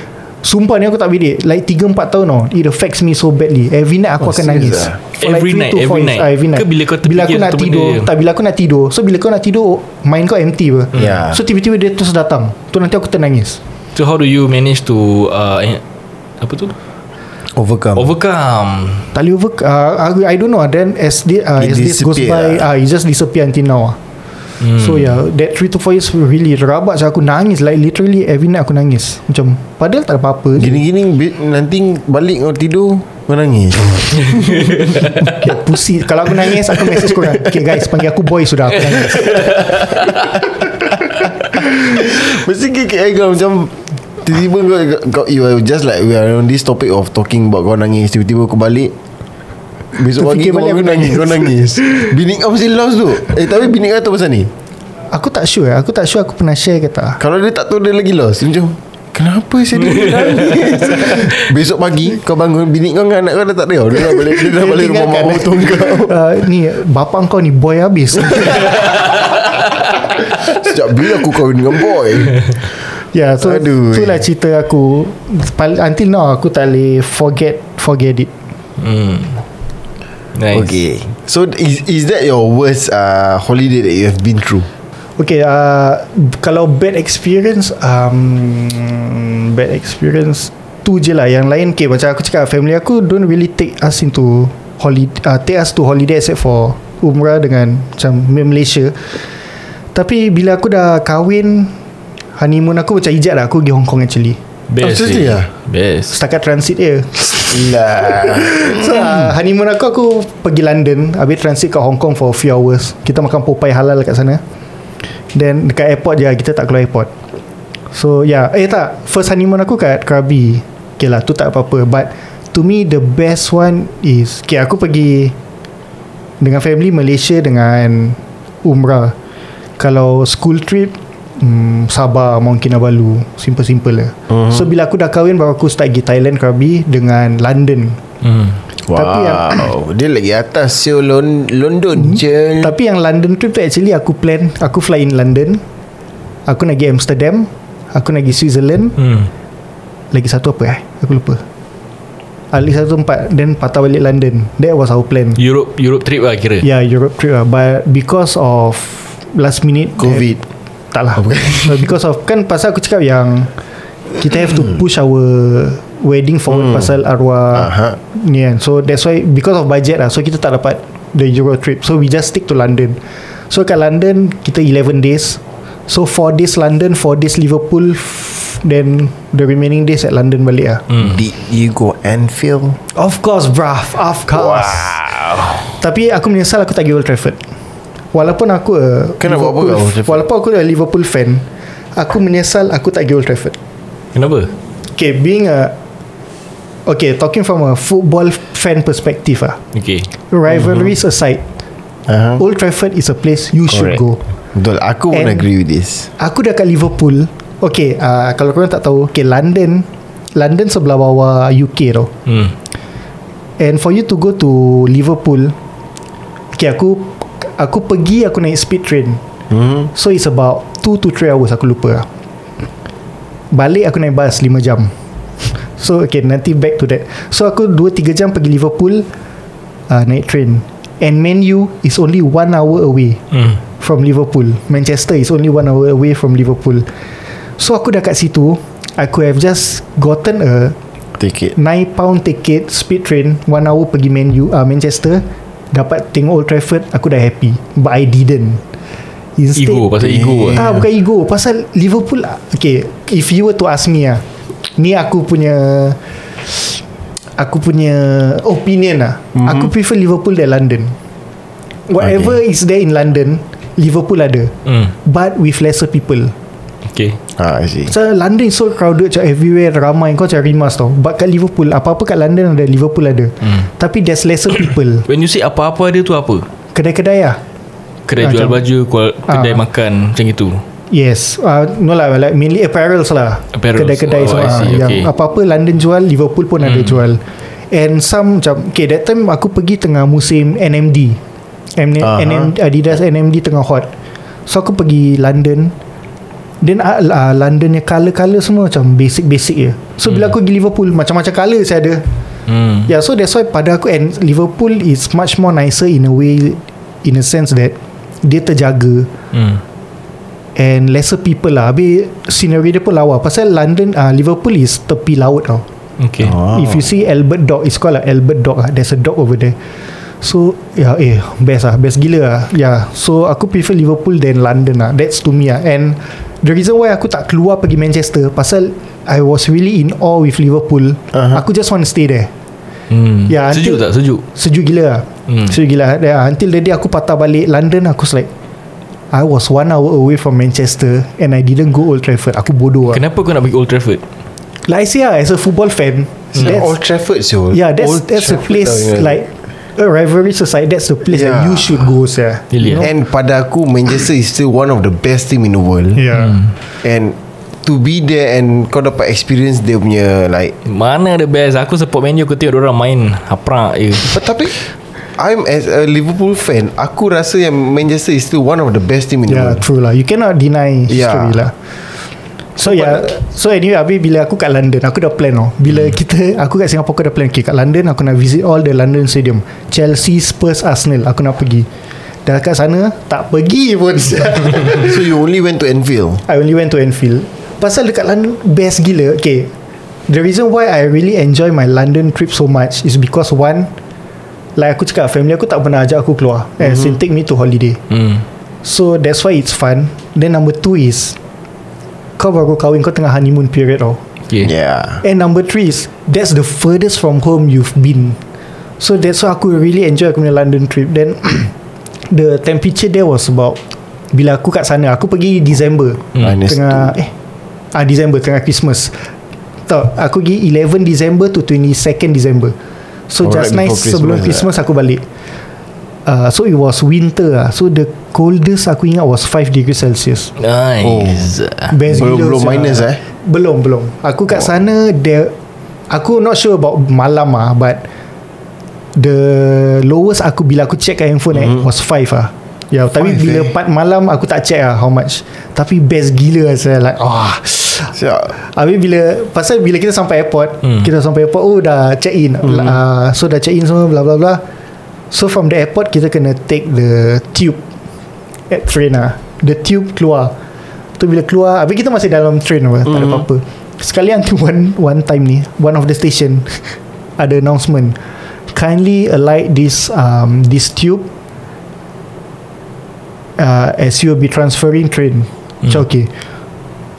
Sumpah ni aku tak bedek Like 3-4 tahun tau It affects me so badly. Every night aku Oh, akan nangis. ah? Like Every three night, every night? Ah, every night. Ke bila kau Bila aku nak tidur benda? Tak bila aku nak tidur. So bila kau nak tidur Mind kau empty apa? Yeah. So tiba-tiba dia terus datang. Tu nanti aku ternangis. So how do you manage to uh, eh, Apa tu? Overcome. Overcome. Tak boleh over uh, I, don't know. Then as, the, uh, as this goes by lah. uh, It just disappear until now Hmm. So yeah That 3 to 4 years Really rabak so Aku nangis Like literally Every night aku nangis. Macam Padahal tak ada apa-apa. Gini-gini Nanti balik kau tidur Kau nangis. [LAUGHS] Okay, Pussy. Kalau aku nangis Aku message korang. Okay guys Panggil aku boy sudah Aku nangis. [LAUGHS] Mesti KKI kau macam Tiba-tiba kau, kau You are just like We are on this topic of Talking about kau nangis. Tiba-tiba kau balik Besok pagi kau, aku nangis nangis. Kau nangis. Bini kau mesti lost tu. Eh tapi bini kau tahu pasal ni? Aku tak sure. Aku tak sure Aku pernah share ke tak. Kalau dia tak tahu Dia lagi lost. Dia macam Kenapa saya dia nangis? [LAUGHS] Besok pagi Kau bangun Bini kau dengan anak kau dah tak ada. Dia dah balik Dia dah balik rumah mak mertua kau. Uh, [LAUGHS] Ni Bapak kau ni boy habis. [LAUGHS] Sejak bila aku kahwin dengan boy? Ya yeah, so Aduh. Itulah cerita aku. Until now Aku tak boleh Forget Forget it. Hmm. Nice. Okay. So is, is that your worst uh, Holiday that you have been through? Okay uh, Kalau bad experience um, Bad experience Tu je lah. Yang lain okay, Macam aku cakap Family aku Don't really take us into holiday, uh, Take us to holiday Except for Umrah dengan Macam Malaysia. Tapi bila aku dah kahwin Honeymoon aku macam ijat lah. Aku pergi Hong Kong actually. Best Oh, seriously eh. Best. Setakat transit je Lah. [LAUGHS] So uh, honeymoon aku Aku pergi London. Habis transit kat Hong Kong For a few hours. Kita makan Popeye halal kat sana. Then dekat airport je Kita tak keluar airport. So yeah Eh tak. First honeymoon aku kat Krabi. Okay lah tu tak apa-apa. But To me the best one is Okay aku pergi Dengan family Malaysia Dengan Umrah. Kalau school trip hmm, Sabah Mount Kinabalu Simple-simple lah uh-huh. So bila aku dah kahwin Baru aku start pergi Thailand Krabi Dengan London. Hmm. Wow. Tapi yang- [COUGHS] Dia lagi atas So Lon- London je. Tapi yang London trip tu actually aku plan. Aku fly in London. Aku nak pergi Amsterdam. Aku nak pergi Switzerland. Hmm. Lagi satu apa eh? Aku lupa. At least satu tempat Then patah balik London. That was our plan. Europe Europe trip lah kira? Yeah Europe trip lah. But because of Last minute Covid. Tak lah. [LAUGHS] Because of Kan pasal aku cakap yang Kita have to push our wedding forward Hmm. pasal arwah Aha. ni kan. So that's why because of budget lah. So kita tak dapat the Euro trip. So we just stick to London. So kat London kita 11 days. So 4 days London 4 days Liverpool then the remaining days at London balik lah. Hmm. Did you go Anfield? of course bruv of course. Tapi aku menyesal aku tak pergi Old Trafford walaupun aku Kenapa? Apa Liverpool, kau walaupun aku a Liverpool fan aku menyesal aku tak pergi Old Trafford Kenapa? Okay, being a Okay, talking from a football fan perspective ah, Okay rivalries aside, Uh-huh. Old Trafford is a place you should Correct. go. Betul Aku pun agree with this Aku dah kat Liverpool. Okay, uh, kalau korang tak tahu, okay London, London sebelah bawah UK tau. hmm. And for you to go to Liverpool, okay aku aku pergi aku naik speed train. hmm? So it's about 2 to 3 hours aku lupa lah. Balik aku naik bus 5 jam [LAUGHS] So okay nanti back to that So aku 2-3 jam pergi Liverpool uh, Naik train And Man U is only 1 hour away Hmm. From Liverpool Manchester is only 1 hour away from Liverpool So aku dah kat situ could have just gotten a Take it 9 pound ticket Speed train 1 hour pergi Man U, uh, Manchester Dapat tengok Old Trafford Aku dah happy. But I didn't. Instead Ego Pasal ego Ah bukan ego. Pasal Liverpool Okay If you were to ask me ah, Ni aku punya Aku punya Opinion lah mm-hmm. Aku prefer Liverpool than London. Whatever okay. is there in London Liverpool ada. Hmm. But with lesser people Okay. Ah, I see. So London is so crowded Macam everywhere Ramai. Kau macam rimas tau. But kat Liverpool Apa-apa kat London ada Liverpool ada. Hmm. Tapi there's lesser people. When you say apa-apa ada tu apa? Kedai-kedai lah Kedai Ah, jual macam- baju kual- Kedai Ah. makan Macam itu Yes. Uh, No lah like Mainly apparels lah. Apparels. Kedai-kedai Oh, semua. Ah, Yang Okay. apa-apa London jual Liverpool pun ada Hmm. jual. And some macam Okay that time aku pergi tengah musim NMD NM, Aha. NM, Adidas NMD tengah hot. So aku pergi London Then uh, uh, London punya colour-colour semua Macam basic-basic je. So bila aku pergi Liverpool Macam-macam colour saya ada. Hmm. Yeah so that's why pada aku And Liverpool is much more nicer In a way In a sense that Dia terjaga. Hmm. And lesser people lah. Habis scenery dia pun lawa. Pasal London uh, Liverpool is tepi laut tau. Okay. Oh. If you see Albert Dock It's called like Albert Dock lah. There's a dock over there So yeah, eh Best lah Best gila lah Yeah So aku prefer Liverpool Than London lah That's to me lah And The reason why aku tak keluar pergi Manchester Pasal I was really in awe with Liverpool Aha. Aku just want to stay there hmm. Ya, Sejuk until- tak? Sejuk Sejuk gila lah Hmm. Sejuk gila yeah, Until the day aku patah balik London Aku like I was one hour away from Manchester And I didn't go Old Trafford Aku bodoh lah Kenapa kau nak pergi Old Trafford? Like I say lah As a football fan that's, Old Trafford so Yeah that's Old that's a Trafford place tau, you know. Like A rivalry society That's the place Yeah. That you should go sir. Really, you know? And pada aku Manchester is still one of the best team in the world. Yeah. And To be there And kau dapat experience Dia punya like Mana the best? Aku support Man U Aku tengok orang main Haprak je. But tapi I'm as a Liverpool fan Aku rasa yang Manchester is still One of the best team in the Yeah world. true lah. You cannot deny Yeah. History lah So yeah So anyway Habis bila aku kat London Aku dah plan tau Bila Hmm. kita Aku kat Singapore Aku dah plan Okay kat London Aku nak visit all the London stadium. Chelsea Spurs Arsenal Aku nak pergi. Dah kat sana Tak pergi pun. [LAUGHS] So you only went to Anfield? I only went to Anfield. Pasal dekat London Best gila. Okay The reason why I really enjoy My London trip so much Is because one Like aku cakap Family aku tak pernah ajak aku keluar. Mm-hmm. As in take me to holiday. Hmm. So that's why it's fun. Then number two is Kau baru kahwin Kau tengah honeymoon period tau. Okay. Yeah. And number three is That's the furthest from home you've been. So that's why aku really enjoy Aku punya London trip. Then [CLEARS THROAT] The temperature there was about Bila aku kat sana Aku pergi December. Minus Tengah Eh ah December Tengah Christmas. Tak Aku pergi 11 December To 22nd December. So Alright, just nice before Sebelum Christmas, Christmas aku balik uh, So it was winter lah So the coldest aku ingat Was 5 degrees Celsius Nice Best Belum- gila belum sia. minus, eh? Belum belum Aku kat sana There Aku not sure about malam ah, But The lowest aku Bila aku check kat handphone mm-hmm. eh Was 5 ah Ya, tapi Five, bila eh? part malam aku tak check lah how much. Tapi best gila saya like ah. Siap Habis bila pasal bila kita sampai airport, hmm. kita sampai airport oh dah check in. Hmm. Uh, so dah check in semua bla bla bla. So from the airport kita kena take the tube at train lah. The tube keluar. Tu bila keluar, habis kita masih dalam train apa, hmm. tak ada apa-apa. Sekali nanti [LAUGHS] one one time ni One of the station [LAUGHS] Ada announcement Kindly alight this um, This tube uh, As you will be transferring train Macam okay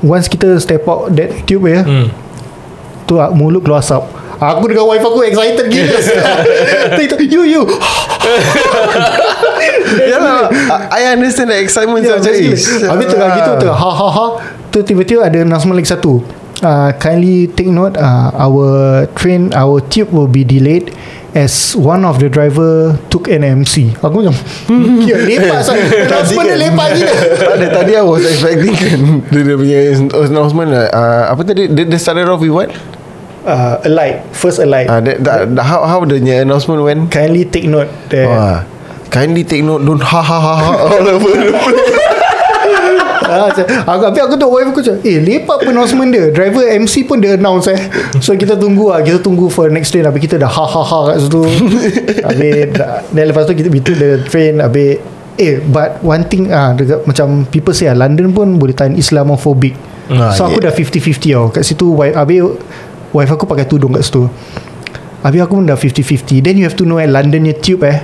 Once kita step out That tube ya Hmm. Tu ah, mulut keluar asap Aku dengan wife aku excited gila. [LAUGHS] Tu, tu, You you. [LAUGHS] Yalah I I understand the excitement Ya, Macam gila. eh, Habis tengah gitu tengah ha ha ha. Tu tiba-tiba ada announcement lagi satu. Uh, Kindly take note uh, Our train Our tube will be delayed As one of the driver Took an MC Aku macam hmm, Kira lepak sah [LAUGHS] Announcement dia lepak gila. Tak ada Tadi I was expecting kan. Dia, dia punya announcement lah uh, Apa tadi? Dia, dia started off with what uh, Alight First alight. Uh, that, that, that, How how the announcement went? Kindly take note that Wah Kindly take note Don't ha ha ha ha All over the place. [LAUGHS] Ah, macam, aku, Habis aku tu wife aku macam Eh lepak pun announcement dia. Driver MC pun dia announce eh. So kita tunggu lah Kita tunggu for next train. Habis kita dah ha ha ha kat situ. [LAUGHS] Habis dah- Dan lepas tu kita Betul the train Habis Eh but one thing ah dekat, Macam people say lah London pun boleh tahan Islamophobic. Ah, So aku yeah. dah 50-50 tau. Kat situ wife, Habis Wife aku pakai tudung kat situ. Habis aku pun dah 50-50 Then you have to know eh London punya tube eh.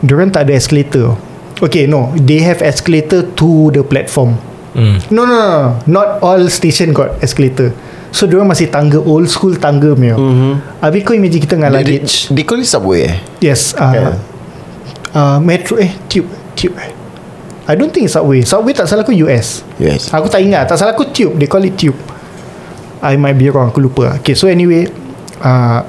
Diorang tak ada escalator. Okay no. They have escalator to the platform. Hmm. No no no Not all station got escalator. So diorang masih tangga Old school tangga punya. Mm-hmm. Habis kau imagine kita dengan they, they, luggage they call it subway eh? Yes uh, Yeah. uh, Metro eh Tube Tube eh. I don't think it's subway. Subway tak salah aku US Yes Aku tak ingat. Tak salah aku tube. They call it tube I might be wrong Aku lupa. Okay so anyway uh,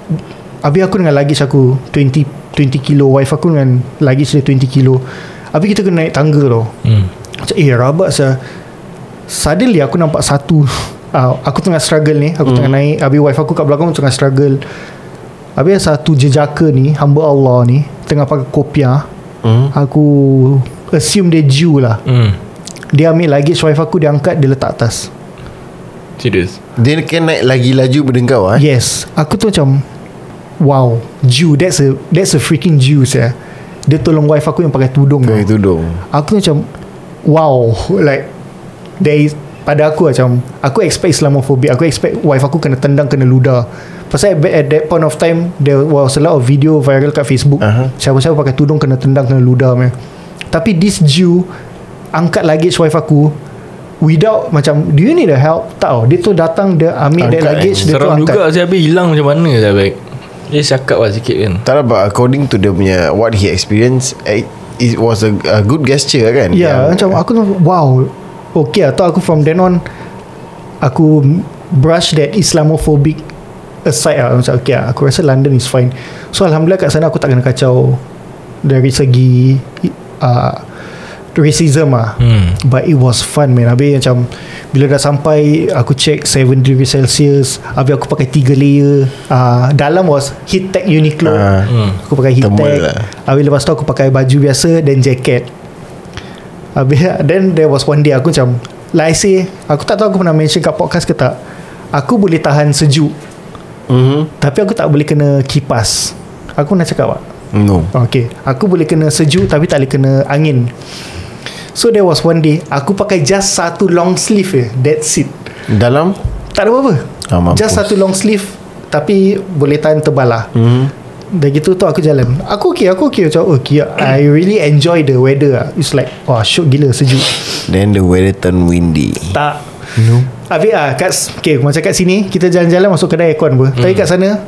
Habis aku dengan luggage aku 20 20 kilo. Wife aku dengan luggage dia 20 kilo. Habis kita kena naik tangga tau. Hmm. Macam eh rabak saya Suddenly aku nampak satu [LAUGHS] uh, Aku tengah struggle ni. Aku mm. tengah naik Habis wife aku kat belakang tengah struggle. Habis satu jejaka ni Hamba Allah ni Tengah pakai kopiah. Mm. Aku Assume dia Jew lah. Hmm. Dia ambil luggage wife aku Dia angkat Dia letak atas Serius. Dia kan naik lagi laju pada kau eh? Yes. Aku tu macam Wow Jew That's a That's a freaking Jew saya Dia tolong wife aku yang pakai tudung Pakai tudung. Aku macam Wow [LAUGHS] Like There is Pada aku macam Aku expect Islamophobia Aku expect wife aku kena tendang Kena ludah Pasal at, at that point of time There was a lot of video viral kat Facebook. Aha. Siapa-siapa pakai tudung Kena tendang Kena ludah man. Tapi this Jew Angkat luggage wife aku Without macam Do you need a help? Tak tau Dia tu datang Dia ambil that Angkat, luggage eh. Dia tu Seram angkat. juga saya habis hilang macam mana saya baik. Dia cakap lah sikit kan. Tak lah but according to dia punya What he experienced eh, It was a, a good gesture kan? Ya Yang- macam aku tu Wow Okay atau aku from then on Aku Brush that Islamophobic Aside lah. Macam okay lah Aku rasa London is fine. So Alhamdulillah kat sana Aku tak kena kacau Dari segi uh, Racism lah Hmm. But it was fun man. Habis macam Bila dah sampai Aku check 7 degree Celsius. Habis aku pakai 3 layer. Uh, Dalam was Heat tech Uniqlo. Ah. Hmm. Aku pakai heat tech. lah. Habis lepas tu aku pakai baju biasa Dan jacket Habis [LAUGHS] Then there was one day Aku macam Like I say Aku tak tahu aku pernah mention kat podcast ke tak. Aku boleh tahan sejuk. Mhm. Tapi aku tak boleh kena kipas. Aku nak cakap tak? No. Okay. Aku boleh kena sejuk Tapi tak boleh kena angin So there was one day Aku pakai just satu long sleeve je That's it. Dalam? Tak ada apa-apa. Ah. Just satu long sleeve Tapi boleh tahan tebal lah Mhm. Dah gitu tu aku jalan. Aku okay Aku okay. Macam okay I really enjoy the weather lah It's like Wah syok gila sejuk. Then the weather turn windy. Tak. No. Habis ah, kat, okay, macam kat sini Kita jalan-jalan Masuk kedai aircon apa. Tapi kat sana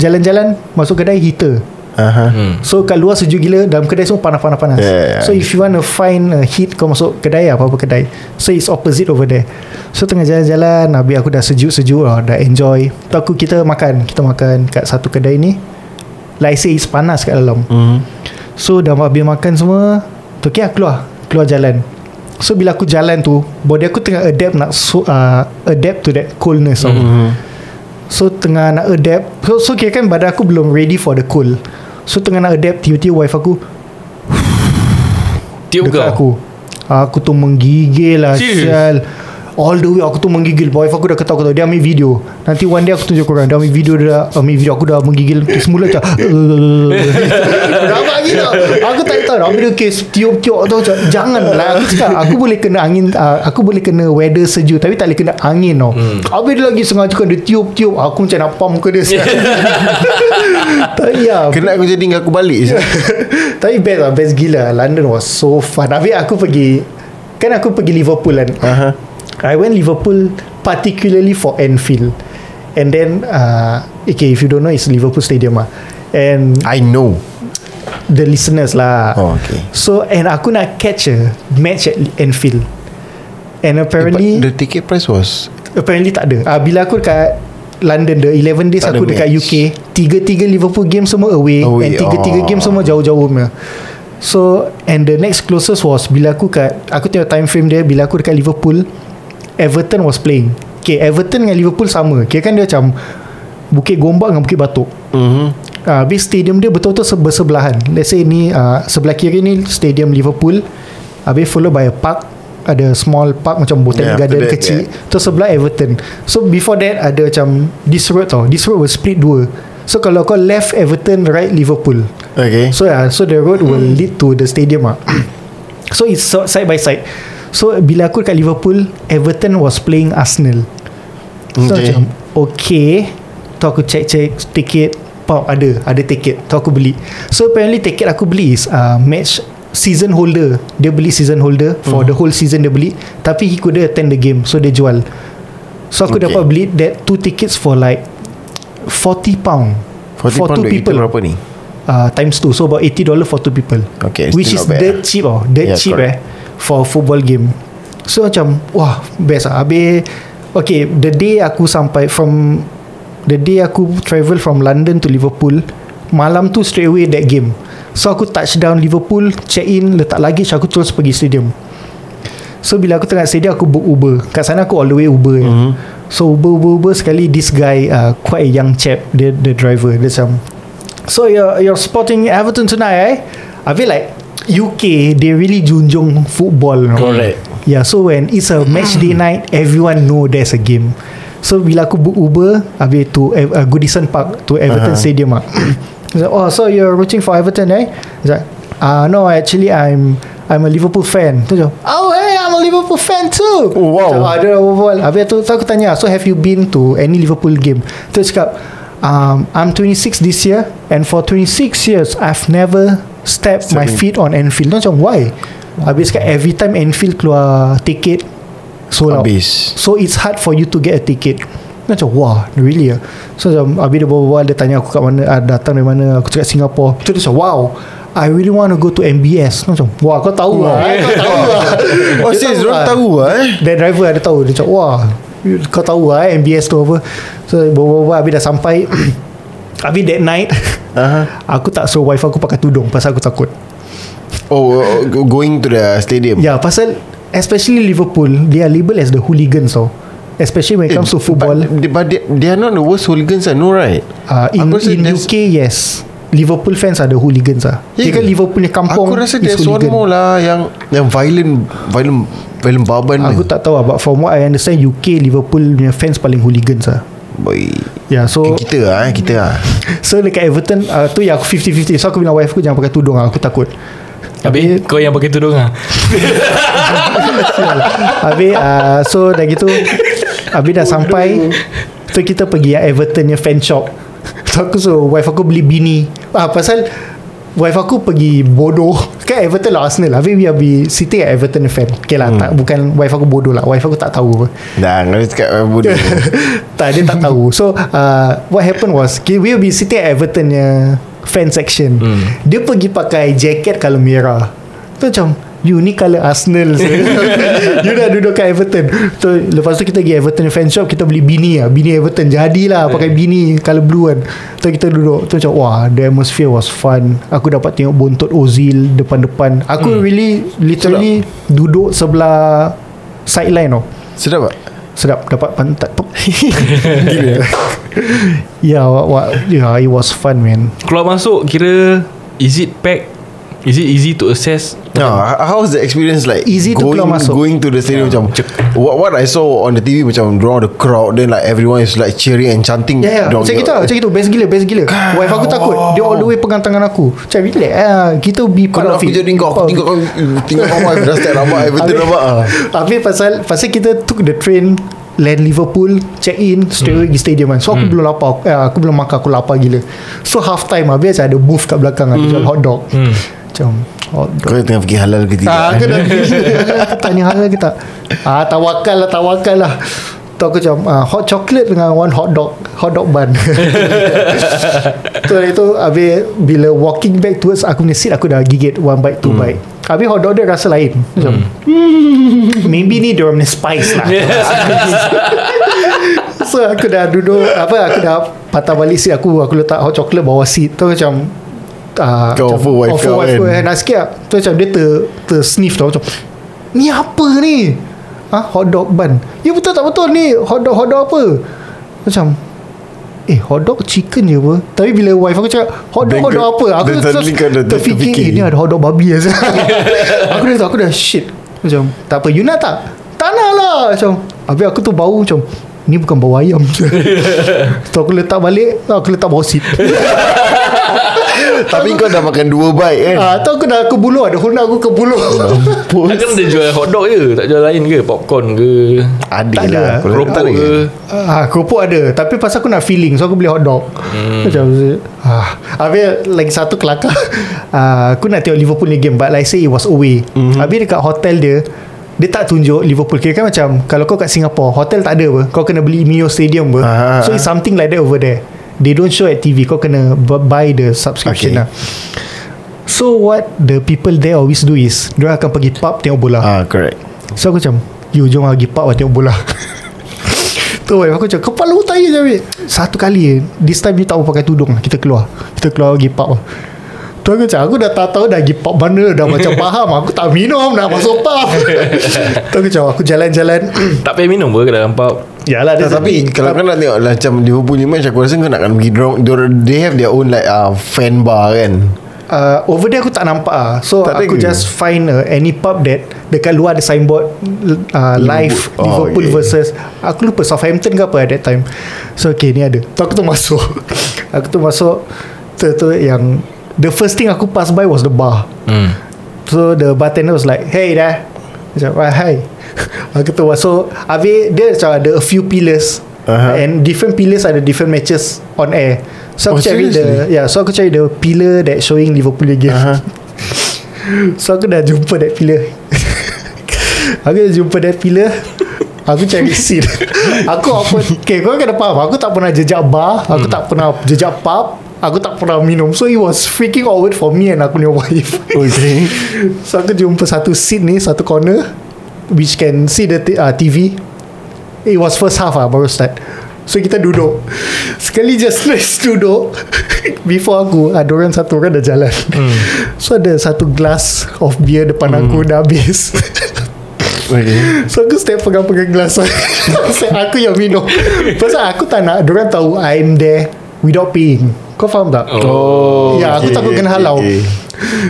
Jalan-jalan Masuk kedai heater Hmm. So kat luar sejuk gila Dalam kedai semua panas-panas-panas. Yeah, yeah. So if you want to find a heat Kau masuk kedai Apa-apa kedai. So it's opposite over there. So tengah jalan-jalan Habis aku dah sejuk-sejuk lah, Dah enjoy. Tu aku kita makan. Kita makan kat satu kedai ni. Like I say it's panas kat dalam. Mhm. So dah habis makan semua Tu okay aku keluar. Keluar jalan. So bila aku jalan tu Body aku tengah adapt Nak so, uh, adapt to that coldness tau Mhm. So tengah nak adapt. So, so kira kan badan aku belum ready for the cold So tengah nak adapt Tiba-tiba wife aku Tiup Dekat kau. aku Aku tu menggigil lah? Sial All the way aku tu menggigil. Wife aku dah ketawa-ketawa. Dia ambil video. Nanti one day aku tunjuk korang. Dia ambil video Dia dah ambil video. Aku dah menggigil. Semula macam [LAUGHS] Rabak gila Aku tak tahu Ambil dia kes Tiup-tiup tu macam Jangan lah. Aku cakap Aku boleh kena angin uh, Aku boleh kena weather sejuk. Tapi tak boleh kena angin tau. Hmm. Habis dia lagi sengaja kan Dia tiup-tiup Aku macam nak pump muka dia. [LAUGHS] Tapi ya. Kena aku jadi aku balik je. [LAUGHS] Tapi best lah Best gila. London was so fun. Habis aku pergi Kan aku pergi Liverpool kan? Aha. I went Liverpool particularly for Anfield. And then uh, okay if you don't know it's Liverpool Stadium ah. And I know. the listeners lah. Oh, okay. So and aku nak catch a match at Anfield. And apparently But the ticket price was apparently tak ada. Ah bila aku dekat London the 11 days Tak aku dekat match. UK, tiga-tiga Liverpool game semua away, Away, and tiga-tiga oh. game semua jauh-jauh punya. So and the next closest was bila aku kat aku tengok time frame dia bila aku dekat Liverpool Everton was playing. Okay, Everton dengan Liverpool sama. Kira kan dia macam Bukit Gombak dengan Bukit Batuk. mm-hmm. Uh, habis stadium dia betul-betul se- bersebelahan. Let's say ni uh, sebelah kiri ni stadium Liverpool. Habis followed by a park. Ada small park macam botanic Yeah, garden that, kecil. yeah. Terus sebelah Everton. So before that ada macam this road tau. This road will split dua. So kalau kau left Everton, right Liverpool. Okay. So yeah, so the road will lead to the stadium ah. [COUGHS] so it's side by side. So bila aku dekat Liverpool, Everton was playing Arsenal. So Okay. macam okay. Tu aku check-check tiket Pop ada Ada tiket Tu aku beli. So apparently tiket aku beli is uh, Match Season holder. Dia beli season holder. For the whole season dia beli. Tapi he couldn't attend the game. So dia jual. So aku Okay. dapat beli That two tickets for like 40 pound. 40 For pound two duit people. berapa ni? uh, Times two. So about 80 dollar for two people. Okay, Which is dirt lah. cheap oh. Dirt Yeah, cheap correct. eh For football game. So macam Wah best lah. Habis Okay the day aku sampai From The day aku travel from London to Liverpool Malam tu straight away that game. So aku touchdown Liverpool Check in Letak luggage Aku terus pergi stadium. So bila aku tengah stadium Aku book Uber. Kat sana aku all the way Uber mm-hmm. Mhm. So Uber Uber Uber Sekali this guy uh, Quite a young chap The, the driver Dia macam So you're, you're supporting Everton tonight eh? I feel like UK They really junjung football know? Correct. Yeah so when it's a match day night Everyone know there's a game So bila aku book Uber Habis to uh, Goodison Park To Everton Uh-huh. Stadium ah. [COUGHS] Like, Oh so you're rooting for Everton eh He's like uh, No actually I'm I'm a Liverpool fan Tu macam Oh hey I'm a Liverpool fan too Oh, wow. so, Ada berbual Habis tu, tu aku tanya So have you been to Any Liverpool game Tu cakap um, I'm 26 this year And for 26 years I've never Stepped my Stepping- feet on Anfield Tu macam why? Habis cakap every time Anfield keluar Ticket Sold out. Habis. So it's hard for you to get a ticket. Macam wah Really ah? So macam Habis dia berbual Dia tanya aku kat mana ah, Datang dari mana Aku cakap Singapore. Tu dia macam wow I really want to go to MBS Macam wah kau tahu lah eh, Kau tahu [LAUGHS] lah Oh, Dia serious? Diorang lah. tahu lah eh? Dan driver ada tahu. Dia macam wah Kau tahu lah eh, MBS tu apa? So berbual-bual Habis dah sampai. [CLEARS THROAT] Habis that night Aha. Aku tak suruh wife aku pakai tudung Pasal aku takut Oh, oh, go- going to the stadium. Ya pasal Especially Liverpool They are labelled as the hooligans tau Especially when it comes to football But, they- but they, they are not the worst hooligans, ah, no right? Uh, in in UK yes Liverpool fans are the hooligans ah. Kira kan? Liverpool punya kampung Aku rasa there's one hooligan. more lah yang yang violent violent violent baban Aku ni. tak tahu lah But from what I understand UK Liverpool punya fans paling hooligans ah. Boy. Ya yeah, so Kita lah eh, kita lah. So dekat Everton uh, Tu yang aku 50-50 So aku bilang wife aku Jangan pakai tudung lah Aku takut Habis kau yang pakai tudung ah. [LAUGHS] Habis uh, So dah gitu Habis dah sampai So kita pergi yang Everton yang fan shop So aku suruh wife aku beli bini ah, Pasal Wife aku pergi bodoh. [LAUGHS] Kan Everton lah Arsenal Habis we are be Sitting at Everton fan. Okay lah hmm. tak, Bukan wife aku bodoh lah. Wife aku tak tahu Dah, kau cakap bodoh. [LAUGHS] tak dia tak tahu. So uh, What happened was okay, We'll be sitting at Everton Fan section. Hmm. Dia pergi pakai Jacket kalau merah. Tu macam You ni colour Arsenal [LAUGHS] You dah duduk kat Everton. So, Lepas tu kita pergi Everton fan shop Kita beli bini lah. Bini Everton Jadilah pakai bini Colour blue kan. Tu kita duduk Tu macam Wah the atmosphere was fun. Aku dapat tengok bontot Ozil Depan-depan. Aku really Literally Duduk sebelah Sideline tau Sedap tak? Sedap. Dapat pantat [LAUGHS] Gila. [LAUGHS] Ya what, what, yeah, It was fun man. Keluar masuk kira Is it pack? Is it easy to access No, h- how's the experience like? Easy to going, keluar masuk. Going to the stadium macam what, what I saw on the TV macam draw the crowd then like everyone is like cheering and chanting. Ya, ya. dorang- Macam gitu, macam gitu. Best gila, best gila. Wife aku takut. Dia all the way pegang tangan aku. Macam relax. Ah, kita be Kau part nak of aku it. jadi kau Aku tinggal kau Tinggal kau wife Dah start nampak Everton Habis- nampak ah. Habis pasal Pasal kita took the train Land Liverpool Check in Straight away pergi stadium kan So aku belum lapar eh, Aku belum makan Aku lapar gila So half time Habis ada booth kat belakang Ada jual hot dog Macam Hot dog Kau tengah fikir halal ke tidak? Ah, dah [LAUGHS] Aku tanya halal ke tak. Ah, Tawakal lah Tawakal lah Tu aku macam ah, Hot chocolate dengan one hot dog Hot dog bun. [LAUGHS] Tu itu Habis Bila walking back towards Aku punya seat Aku dah gigit One bite two bite. Habis hot dog dia rasa lain. Macam hmm, [LAUGHS] Maybe ni dia orang punya spice lah. So aku dah duduk Apa aku dah Patah balik seat aku Aku letak hot chocolate bawah seat. Tu macam uh, Kau offer wife offer kau kan? aku, eh, Nak sikit lah Tu macam dia ter, ter sniff tau Macam Ni apa ni? Ha hot dog bun. Ya betul tak betul. Ni Hot dog hot dog apa? Macam Eh hot dog chicken je apa? Tapi bila wife aku cakap Hot dog hot dog apa? Aku terus kau dah terfikir terfikir. Eh ni ada hot dog babi lah [LAUGHS] Aku dah aku dah shit. Macam Tak apa you nak tak? Tak nak lah. Macam Habis aku tu bau macam Ni bukan bau ayam. [LAUGHS] Tu aku letak balik Aku letak bawah seat [LAUGHS] Tapi kau dah makan dua bite kan? Ah, Tu aku dah ke bulu Ada honda aku ke bulu [LAUGHS] Takkan dia jual hotdog je Tak jual lain ke? Popcorn ke? Ada Tak ada. lah Kalau Keropok ada ke? Ah, keropok ada. Tapi pasal aku nak feeling So aku beli hot dog hmm. Macam ah. Habis lagi satu kelakar. Ah, Aku nak tengok Liverpool ni game But like I say it was away. Mm-hmm. Habis dekat hotel dia Dia tak tunjuk Liverpool. Kira kan macam Kalau kau kat Singapore Hotel tak ada apa. Kau kena beli Mio Stadium apa. Ah. So it's something like that over there. They don't show at TV Kau kena bu- buy the subscription Okay. lah. So what the people there always do is Diorang akan pergi pub tengok bola. Ah correct. So aku macam You jom pergi pub lah tengok bola. [LAUGHS] Tu wife aku cakap Kepala otak je Satu kali This time you tak pakai tudung Kita keluar. Kita keluar pergi pub Tu aku cakap Aku dah tak tahu dah pergi pub mana Dah macam [LAUGHS] faham. Aku tak minum Nak masuk pub. [LAUGHS] Tu aku cakap Aku jalan-jalan. [CLEARS THROAT] Tak payah minum ke dalam pub? Yalah dia Tak, tapi kalau kau nak tengok lah, macam Liverpool ni match aku rasa kau nak kena pergi dorang, they have their own like uh, fan bar kan? Uh, Over there aku tak nampak ah. So Tak aku ke? just find uh, Any pub that Dekat luar ada signboard uh, Live Oh, Liverpool okay. versus Aku lupa Southampton ke apa at that time. So okay ni ada. Tu aku tu masuk [LAUGHS] Aku tu masuk Tu tu yang The first thing aku pass by Was the bar. Hmm. So the bartender was like Hey dah. Macam ah, Hi. [LAUGHS] Aku tu masuk Habis dia macam ada a few pillars. Aha. And different pillars Ada different matches On air. So aku Oh, cari the seriously? Yeah so aku cari the pillar That showing Liverpool game Aha. [LAUGHS] So aku dah jumpa that pillar. [LAUGHS] Aku dah jumpa that pillar. Aku cari seat Aku apa Okay kau kena faham. Aku tak pernah jejak bar. Aku tak pernah jejak pub Aku tak pernah minum. So it was freaking awkward for me And aku punya wife. Okay. [LAUGHS] So aku jumpa satu seat ni Satu corner Which can see the t- uh, TV It was first half lah Baru start. So kita duduk. Sekali just nice [LAUGHS] duduk. Before aku Ada orang satu orang dah jalan. [LAUGHS] So ada satu glass Of beer depan aku Dah habis. Okay. So aku step pegang-pegang gelas aku yang minum. Pasal aku tak nak Diorang tahu I'm there Without paying Kau faham tak? Oh Ya aku okay, takut kena halau. okay.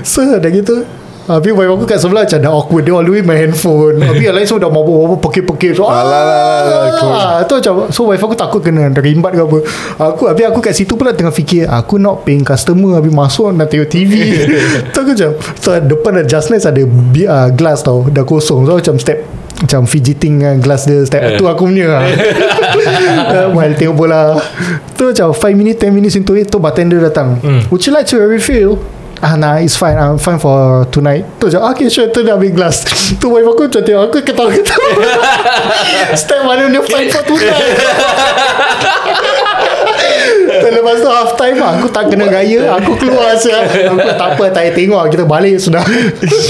So dah gitu. Habis wife aku kat sebelah Macam dah awkward. Dia all the way main handphone. Habis yang lain semua dah mabuk-mabuk Pekik-pekik so, Alah, cool. ah, Tu macam So wife aku takut kena Rimbat ke apa. Aku, Habis aku kat situ pula Tengah fikir Aku not paying customer. Habis masuk Nak tengok TV [LAUGHS] Tu aku macam So depan ada just nice Ada uh, glass tau. Dah kosong. So macam step macam fidgeting dengan glass dia step tu aku punya lah. Uh, [LAUGHS] while tengok bola. Tu macam 5 minutes 10 minutes into it tu bartender datang. Would you like to refill? Ah nah it's fine. I'm fine for tonight. Tu macam Okay sure. Tu dah ambil glass. [LAUGHS] Tu wife aku macam tengok Aku ketawa-ketawa. [LAUGHS] Step mana dia fine for tonight Tu lepas tu half time lah, Aku tak kena gaya. Aku keluar siap. Aku tak apa Tak payah tengok. Kita balik sudah.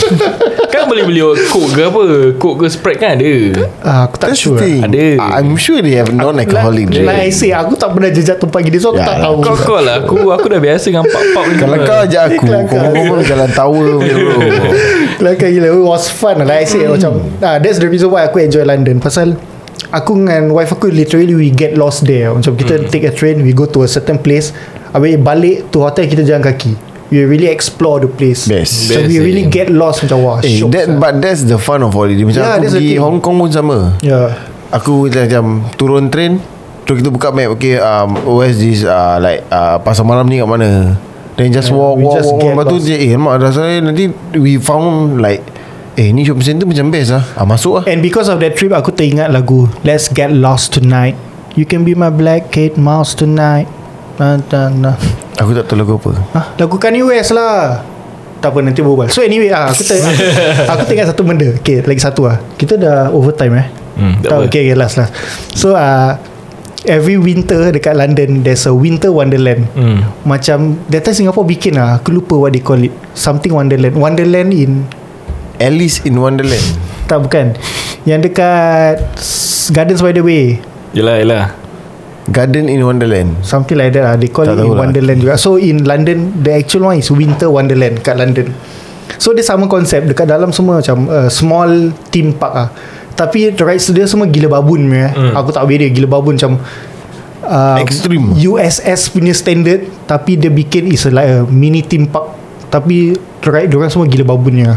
[LAUGHS] Kan boleh beli Coke ke apa? Coke ke Sprite kan ada. Ah, Aku tak That's sure. thing. Ada. I'm sure they have non-alcoholic like, drink like I say Aku tak pernah jejak tempat gini So aku Ya tak lah. tahu. Kau kau lah. Aku aku dah biasa dengan ni Kalau kau ajak aku. Kau pun jalan tower [LAUGHS] bro. Kelakar gila. It was fun Like I say Macam ah, That's the reason why Aku enjoy London. Pasal Aku dengan wife aku Literally we get lost there Macam kita take a train We go to a certain place Habis balik to hotel Kita jalan kaki We really explore the place Best. So Best, we eh. really get lost Macam wah Eh, that, sia. but that's the fun of holiday. Macam Yeah, aku pergi thing. Hong Kong pun sama. Yeah Aku macam turun train Terus kita buka map Okay um, Where's this uh, Like uh, Pasar malam ni kat mana Then just Yeah, walk Walk just walk get Lepas tu je Eh mak rasanya Nanti we found like Eh ni shopping center macam best lah. Ah, Masuk lah. And because of that trip Aku teringat lagu Let's get lost tonight. You can be my black Kate Mouse tonight. Nah, nah, nah. Aku tak tahu lagu apa. Ah, lagu Kanye West lah. Tak apa nanti berbual. So anyway ah, aku, ter, [LAUGHS] aku, teringat satu benda. Okay lagi satu lah. Kita dah overtime eh? Hmm, tak okay, okay last last. So uh, Every winter dekat London There's a winter wonderland. Hmm. Macam That time Singapore bikin lah. Aku lupa what they call it. Something wonderland. Wonderland in Alice in Wonderland. Tak bukan. Yang dekat Gardens by the Way. Yelah yelah. Garden in Wonderland. Something like that lah. They call Tak it in lah. Wonderland juga. So in London The actual one is Winter Wonderland Kat London. So dia sama konsep Dekat dalam semua macam uh, Small theme park lah. Tapi the rides dia semua gila babun punya, eh. Hmm. Aku tak habis dia Gila babun macam uh, Extreme. USS punya standard. Tapi dia bikin Is a, like a mini theme park. Tapi the ride Diorang semua gila babunnya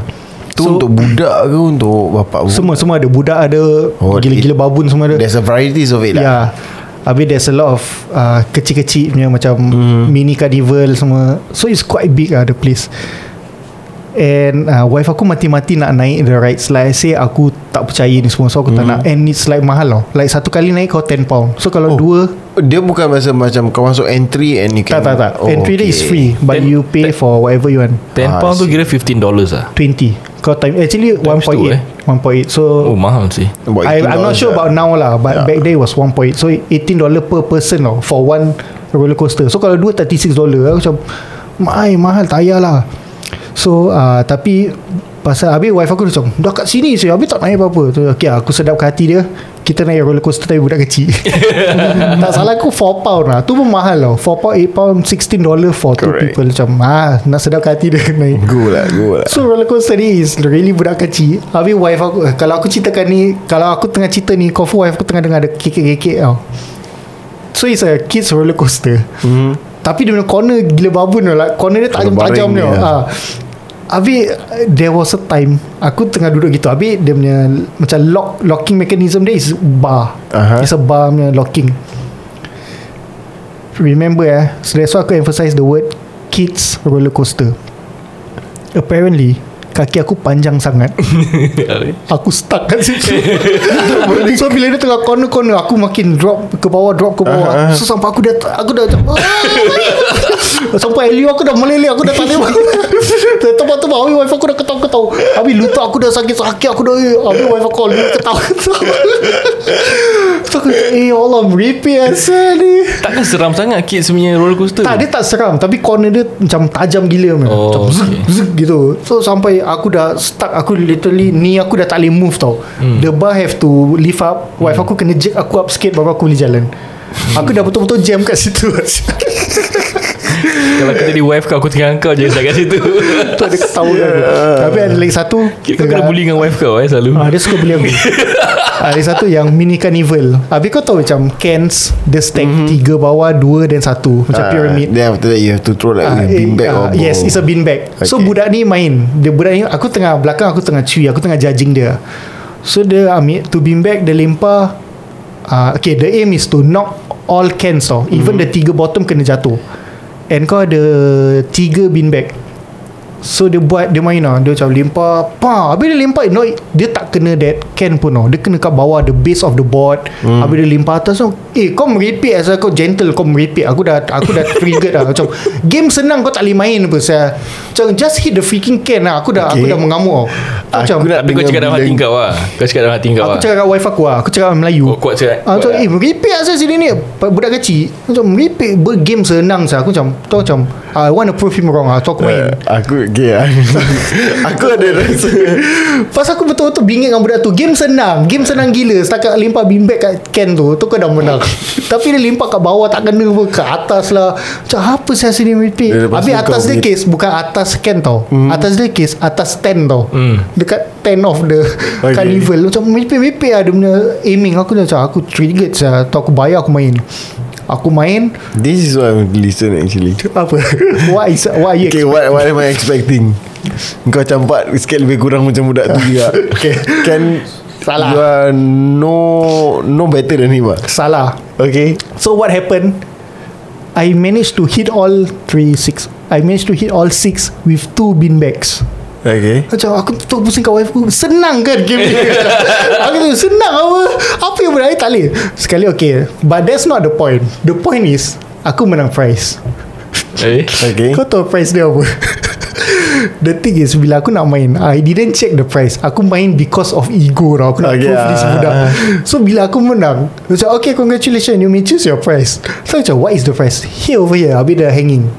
Tu so, untuk budak ke Untuk bapak Semua semua ada. Budak ada Oh, Gila-gila babun semua ada. There's a varieties of it lah. Ya. Habis there's a lot of uh, Kecil-kecil punya Macam Mhm. Mini carnival semua. So it's quite big lah The place. And uh, Wife aku mati-mati nak naik The rides. Like I say Aku tak percaya ni semua. So aku tak Mhm. nak. And it's like mahal tau. Like satu kali naik kau 10 pound. So kalau Oh. dua Dia bukan masa macam Kau masuk entry And you Tak can tak tak. Entry dia is free But Ten- you pay for whatever you want. 10 Ah, pound tu kira 15 dollars lah. 20 Kau time Actually Times two, 1.8 eh? 1.8 So Oh mahal sih I, I'm not $18 sure lah. about now lah But Yeah. back then it was 1.8 So 18 dollar per person tau For one roller coaster So kalau dua 36 dollar Aku macam Mahal mahal tak payah lah So uh, Tapi Pasal habis wife aku macam Dah kat sini saya Habis tak naik apa-apa? Tu, Okay aku sedap ke hati dia Kita naik roller coaster Tapi budak kecil. [LAUGHS] Tak salah aku 4 pound lah. Tu pun mahal tau. 4 pound 8 pound 16 dollar For two people Macam ah, Nak sedap ke hati dia naik. Go lah Go lah. So roller coaster ni is really budak kecil. Habis wife aku eh, Kalau aku ceritakan ni Kalau aku tengah cerita ni Confirm wife aku tengah dengar Ada kekek-kekek tau. So it's a kids roller coaster. Mhm. Tapi dia punya corner Gila babun like, Corner dia tajam-tajam Baring ni tau dia. ha. Habis There was a time Aku tengah duduk gitu Habis dia punya Macam lock Locking mechanism dia Is bar. Aha. It's a bar punya locking. Remember eh So that's why aku emphasize the word Kids roller coaster. Apparently Kaki aku panjang sangat. [LAUGHS] Aku stuck kat situ. [LAUGHS] So bila dia tengah corner-corner Aku makin drop ke bawah Drop ke bawah. So sampai aku dah Aku dah macam [LAUGHS] Sampai Elio aku dah meleleh Aku dah tak boleh Tempat-tempat Habis wife aku dah ketawa-ketawa Habis lutut aku dah sakit-sakit Aku dah eh, Habis wife aku ketawa-ketawa So aku Eh ya Allah Meripik asal ni. Takkan seram sangat kids punya roller coaster? Tak dia tak seram Tapi corner dia Macam tajam gila. Oh, Macam okay. zik gitu. So sampai aku dah Stuck Aku literally Ni aku dah tak boleh move tau. Hmm. The bar have to Lift up. Wife aku kena jerk aku up sikit Baru aku boleh jalan Aku dah betul-betul jam kat situ. [LAUGHS] Kalau aku jadi wife kau Aku tinggal kau je Dekat situ. Tu ada ketawa aku. Tapi ada lagi satu. Kira kau kena bully dengan wife kau eh selalu. Ah, dia suka beli aku. [LAUGHS] Ada satu yang mini carnival Habis kau tahu macam Cans Dia stack mm-hmm. Tiga bawah Dua dan satu. Macam Ah, pyramid. Then after that You have to throw like Ah, uh, eh, Bean bag ah, or Yes it's a bean bag okay. So budak ni main. Dia budak ni Aku tengah belakang Aku tengah cuy Aku tengah judging dia. So dia ambil Tu bean bag Dia lempar uh, Okay the aim is to knock All cans tau Even Hmm. the tiga bottom Kena jatuh. And kau ada Tiga bean bag So dia buat Dia main lah. Dia macam lempar pa, Habis dia lempar no, Dia tak kena that can pun tau Dia kena kat bawah The base of the board. Hmm. Habis dia lempar atas tau Eh kau meripik Asal kau gentle Kau meripik. Aku dah Aku dah triggered lah. Macam Game senang kau tak boleh main apa saya. Macam just hit the freaking can lah. Aku dah okay. Aku dah mengamuk. Tau Macam Aku nak Tapi kau cakap dalam hati kau lah. Kau cakap dalam hati kau Aku lah. cakap kat wife aku lah. Aku cakap Melayu. Kau kuat cakap Ah, macam, kuat eh meripik asal sini ni. Budak kecil. Macam meripik Game senang saya. Aku macam Tu macam I want to prove him wrong. Lah So aku main Uh, aku okay, [LAUGHS] Aku ada rasa. Pas aku betul-betul bingit dengan budak tu. Game senang. Game senang gila. Setakat lempar beanbag kat can tu Tu kau dah menang. [LAUGHS] Tapi dia lempar kat bawah Tak kena pun. Ke atas lah. Macam apa saya sini lepas Habis atas dia case Bukan atas can tau. Atas dia case Atas stand tau. Dekat tent of the [LAUGHS] Okay. Carnival. Macam meripik-meripik lah Dia punya aiming. Aku dah macam Aku triggered saya Tu aku bayar aku main Aku main. This is what I want to listen actually. Apa? What is What are you Okay what, what am I expecting? Kau campak Sikit lebih kurang macam budak tu juga. [LAUGHS] Okay. Can Salah. You are no No better than him ah. Salah. Okay. So what happened? I managed to hit all three six. I managed to hit all six With two bean bags Okay. Macam aku tu pusing kat wife aku Senang kan game ni? [LAUGHS] Aku tu senang apa? Apa yang berakhir tak boleh? Sekali okay. But that's not the point. The point is Aku menang prize Eh? Okay. Kau tahu prize dia apa? [LAUGHS] The thing is Bila aku nak main I didn't check the price. Aku main because of ego tau. Aku nak Okay, prove this ah. budak. So bila aku menang Macam okay congratulations. You may choose your price. So macam what is the price? Here over here Habis dia hanging.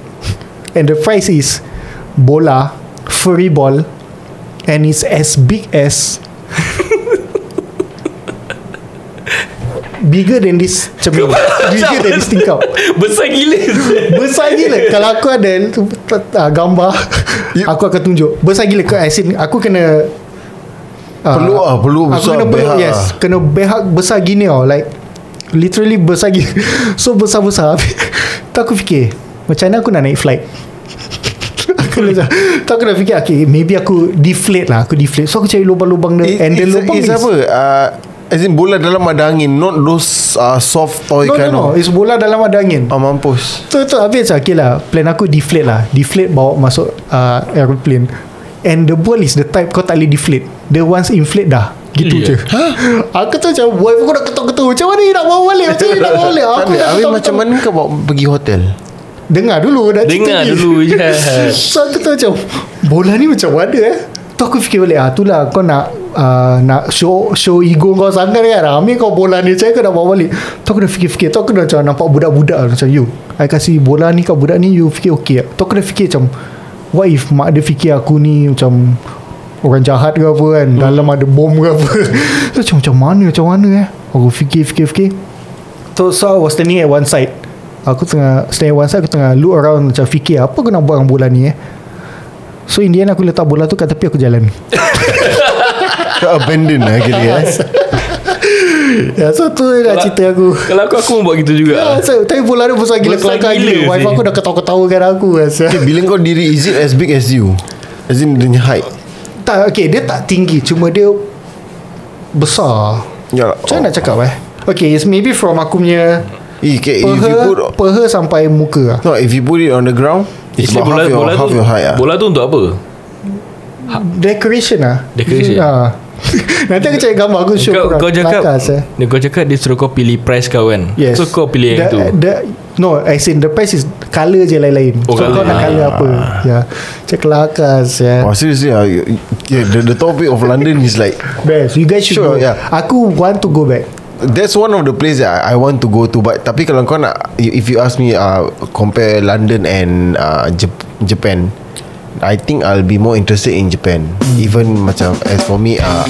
And the price is Bola Furry ball And it's as big as Bigger than this cermin. Bigger than this tingkap Besar gila. Besar gila. Kalau aku ada uh, Gambar Aku akan tunjuk. Besar gila ke? As in Aku kena uh, Peluk ah, peluk Aku besar, kena behak Yes. ah. Kena behak besar gini tau Like Literally besar gini [LAUGHS] So besar-besar. [LAUGHS] Tu aku fikir. Macam mana aku nak naik flight [LAUGHS] Aku dah fikir Okay maybe aku Deflate lah Aku deflate. So aku cari lubang-lubang dia It- And the lubang is apa? Uh, As in bola dalam ada angin Not those uh, soft toy No no kind no. of It's bola dalam ada angin. Oh mampus. Tu tu habis macam okay lah. Plan aku deflate lah. Deflate bawa masuk uh, aeroplane. And the ball is the type Kau tak boleh deflate. The once inflate dah. Gitu Iya. je. [LAUGHS] Aku tu macam Wife aku dah ketuk-ketuk? Macam mana nak bawa balik? Macam mana ni nak bawa balik? Aku Tak Habis macam mana kau bawa pergi hotel Dengar dulu dah cerita Dengar ni. dulu je. [LAUGHS] So aku tu macam Bola ni macam mana eh? Tu aku fikir balik ah, Itulah kau nak uh, Nak show Show ego kau sangat kan? Ambil kau bola ni Macam mana kau nak bawa balik? Tu aku dah fikir-fikir Tu aku dah macam Nampak budak-budak lah. Macam you. I kasih bola ni kat budak ni You fikir okay Tu aku dah fikir macam What if mak dia fikir aku ni Macam Orang jahat ke apa kan? Dalam ada bom ke apa? [LAUGHS] Tu macam macam mana Macam mana eh? Aku fikir-fikir-fikir So, so I was standing at one side Aku tengah at one side Aku tengah look around Macam fikir Apa aku nak buat dengan bola ni eh. So in the end aku letak bola tu kat tepi aku jalan. Kau abandon lah kira ya [LAUGHS] Ya so tu lah cerita aku. Kalau aku Aku mau buat gitu juga. Ya, so, tapi bola dia besar gila. Besar kelakar gila gila. Wife aku dah ketawa-ketawakan aku rasa. okay, Bila kau diri Is it as big as you? As in the height? Tak okay dia tak tinggi Cuma dia Besar. Ya Macam mana nak cakap eh? Okay it's maybe from aku punya Eh, okay, If you put Peha, peha sampai muka lah No if you put it on the ground It's Actually, about half your, half tu your height ah. Bola tu untuk apa Decoration lah Decoration. ha. [LAUGHS] Nanti aku cari gambar Aku show kau, korang kau cakap Kelakar, sah. dia, Kau cakap Dia suruh kau pilih price kau kan Yes So kau pilih yang the, tu the, No as in The price is Colour je lain-lain Oh, So colour. kau nak colour apa Ya Cek kelakar ya. Oh seriously ah, you- yeah, the, the topic of London is like Best You guys should Sure, go yeah. Aku want to go back That's one of the place that I, want to go to But tapi kalau kau nak If you ask me uh, Compare London and uh, Jap- Japan I think I'll be more interested in Japan. Even macam As for me uh,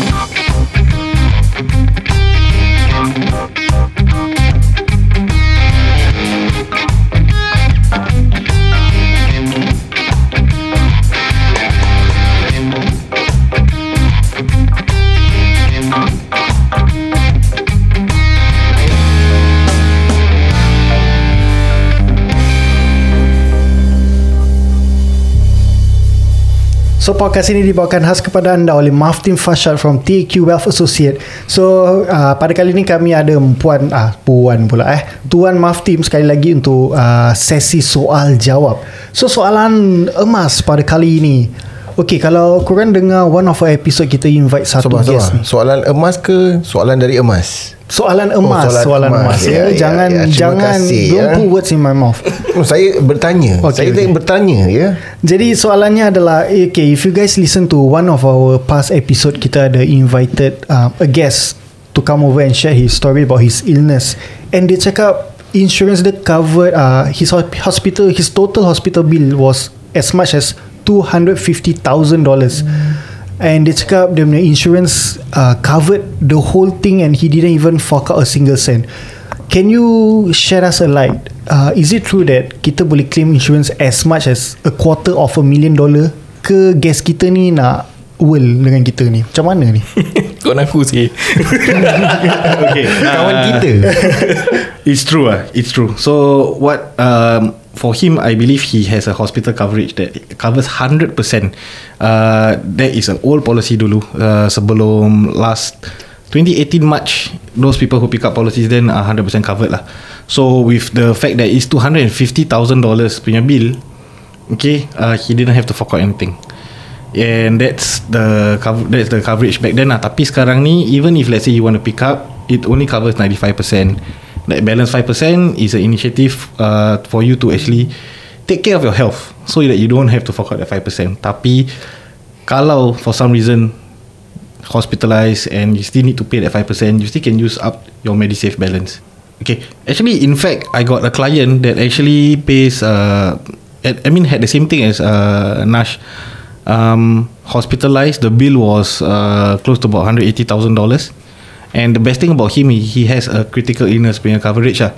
So podcast ini dibawakan khas kepada anda oleh Maftin Fashad from TQ Wealth Associate. So uh, pada kali ini kami ada puan ah puan pula eh Tuan Maftim sekali lagi untuk uh, sesi soal jawab. So soalan emas pada kali ini. Okay kalau korang dengar one of our episode kita invite satu Sabar guest sabar. Soalan emas ke Soalan dari emas Soalan emas, soalan soalan, emas. emas, Ya, ya. ya, jangan ya. Jangan kasih, don't ya. put words in my mouth. oh, [LAUGHS] Saya bertanya Okay, Saya okay. bertanya ya Jadi soalannya adalah Okay if you guys listen to One of our past episode Kita ada invited uh, A guest To come over and share his story About his illness And dia cakap Insurance dia covered uh, His hos- hospital His total hospital bill Was as much as $250,000 And dia cakap Dia punya insurance uh, Covered the whole thing And he didn't even Fork out a single cent Can you share us a light? Uh, is it true that kita boleh claim insurance as much as a quarter of a million dollar? Ke guest kita ni nak will dengan kita ni? Macam mana ni? [LAUGHS] Kau aku sih [LAUGHS] okay. Kawan uh, kita [LAUGHS] It's true ah. It's true. So what um, for him, I believe he has a hospital coverage that covers hundred percent. Uh, that is an old policy dulu. Uh, sebelum last 2018 March, those people who pick up policies then are hundred percent covered lah. So with the fact that it's two hundred and fifty thousand dollars punya bill, okay, uh, he didn't have to fork out anything. And that's the that's the coverage back then lah. Tapi sekarang ni, even if let's say you want to pick up, it only covers 95%. That balance 5% is an initiative uh, for you to actually take care of your health so that you don't have to fork out that 5%. Tapi kalau for some reason hospitalized and you still need to pay that 5%, you still can use up your MediSave balance. Okay, actually, in fact, I got a client that actually pays. Uh, I mean, had the same thing as uh, Nash. Um, hospitalized, the bill was uh, close to about hundred eighty thousand dollars. And the best thing about him, he, he has a critical illness punya coverage lah.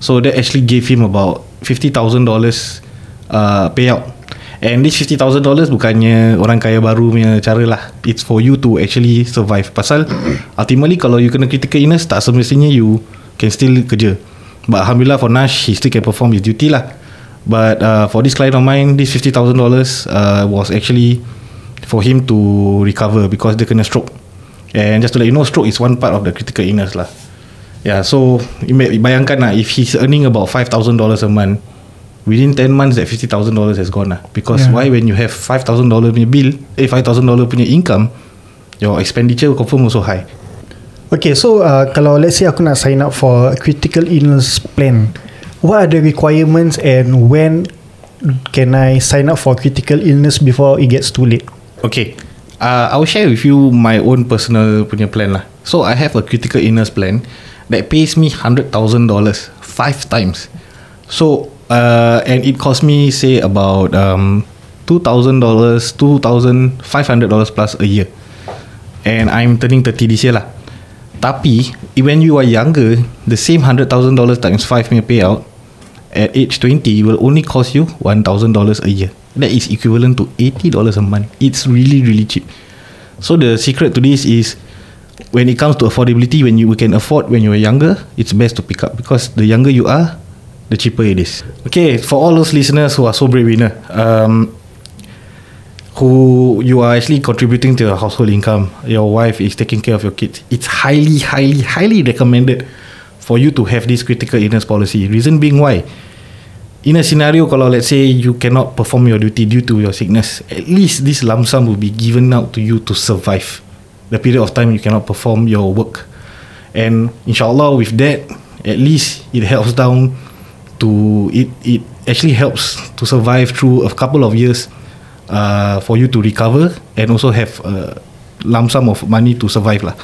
So that actually gave him about fifty thousand dollars uh, payout. And this fifty thousand dollars bukannya orang kaya baru punya cara lah. It's for you to actually survive. Pasal [COUGHS] ultimately kalau you kena critical illness, tak semestinya you can still kerja. But Alhamdulillah for Nash, he still can perform his duty lah. But uh, for this client of mine, this fifty thousand dollars uh, was actually for him to recover because dia kena stroke. And just to let you know, stroke is one part of the critical illness lah. Yeah, so bayangkan lah if he's earning about five thousand dollars a month, within 10 months that fifty thousand dollars has gone lah. Because Yeah. why when you have five thousand dollar punya bill, eh five thousand dollar punya income, your expenditure confirm also high. Okay, so uh, kalau let's say aku nak sign up for critical illness plan, what are the requirements and when can I sign up for critical illness before it gets too late? Okay. Uh, I will share with you my own personal punya plan lah. So I have a critical illness plan that pays me hundred thousand dollars five times. So uh, and it cost me say about um two thousand dollars, two thousand five hundred dollars plus a year. And I'm turning 30 this year lah. Tapi when you are younger, the same hundred thousand dollars times five punya payout at age 20 will only cost you $1,000 a year. That is equivalent to $80 a month. It's really, really cheap. So the secret to this is when it comes to affordability, when you can afford when you're younger, it's best to pick up because the younger you are, the cheaper it is. Okay, for all those listeners who are so breadwinner, um, who you are actually contributing to your household income, your wife is taking care of your kids, it's highly, highly, highly recommended for you to have this critical illness policy. Reason being why? In a scenario kalau let's say you cannot perform your duty due to your sickness, at least this lump sum will be given out to you to survive the period of time you cannot perform your work. And inshallah with that, at least it helps down to it it actually helps to survive through a couple of years uh, for you to recover and also have a lump sum of money to survive lah.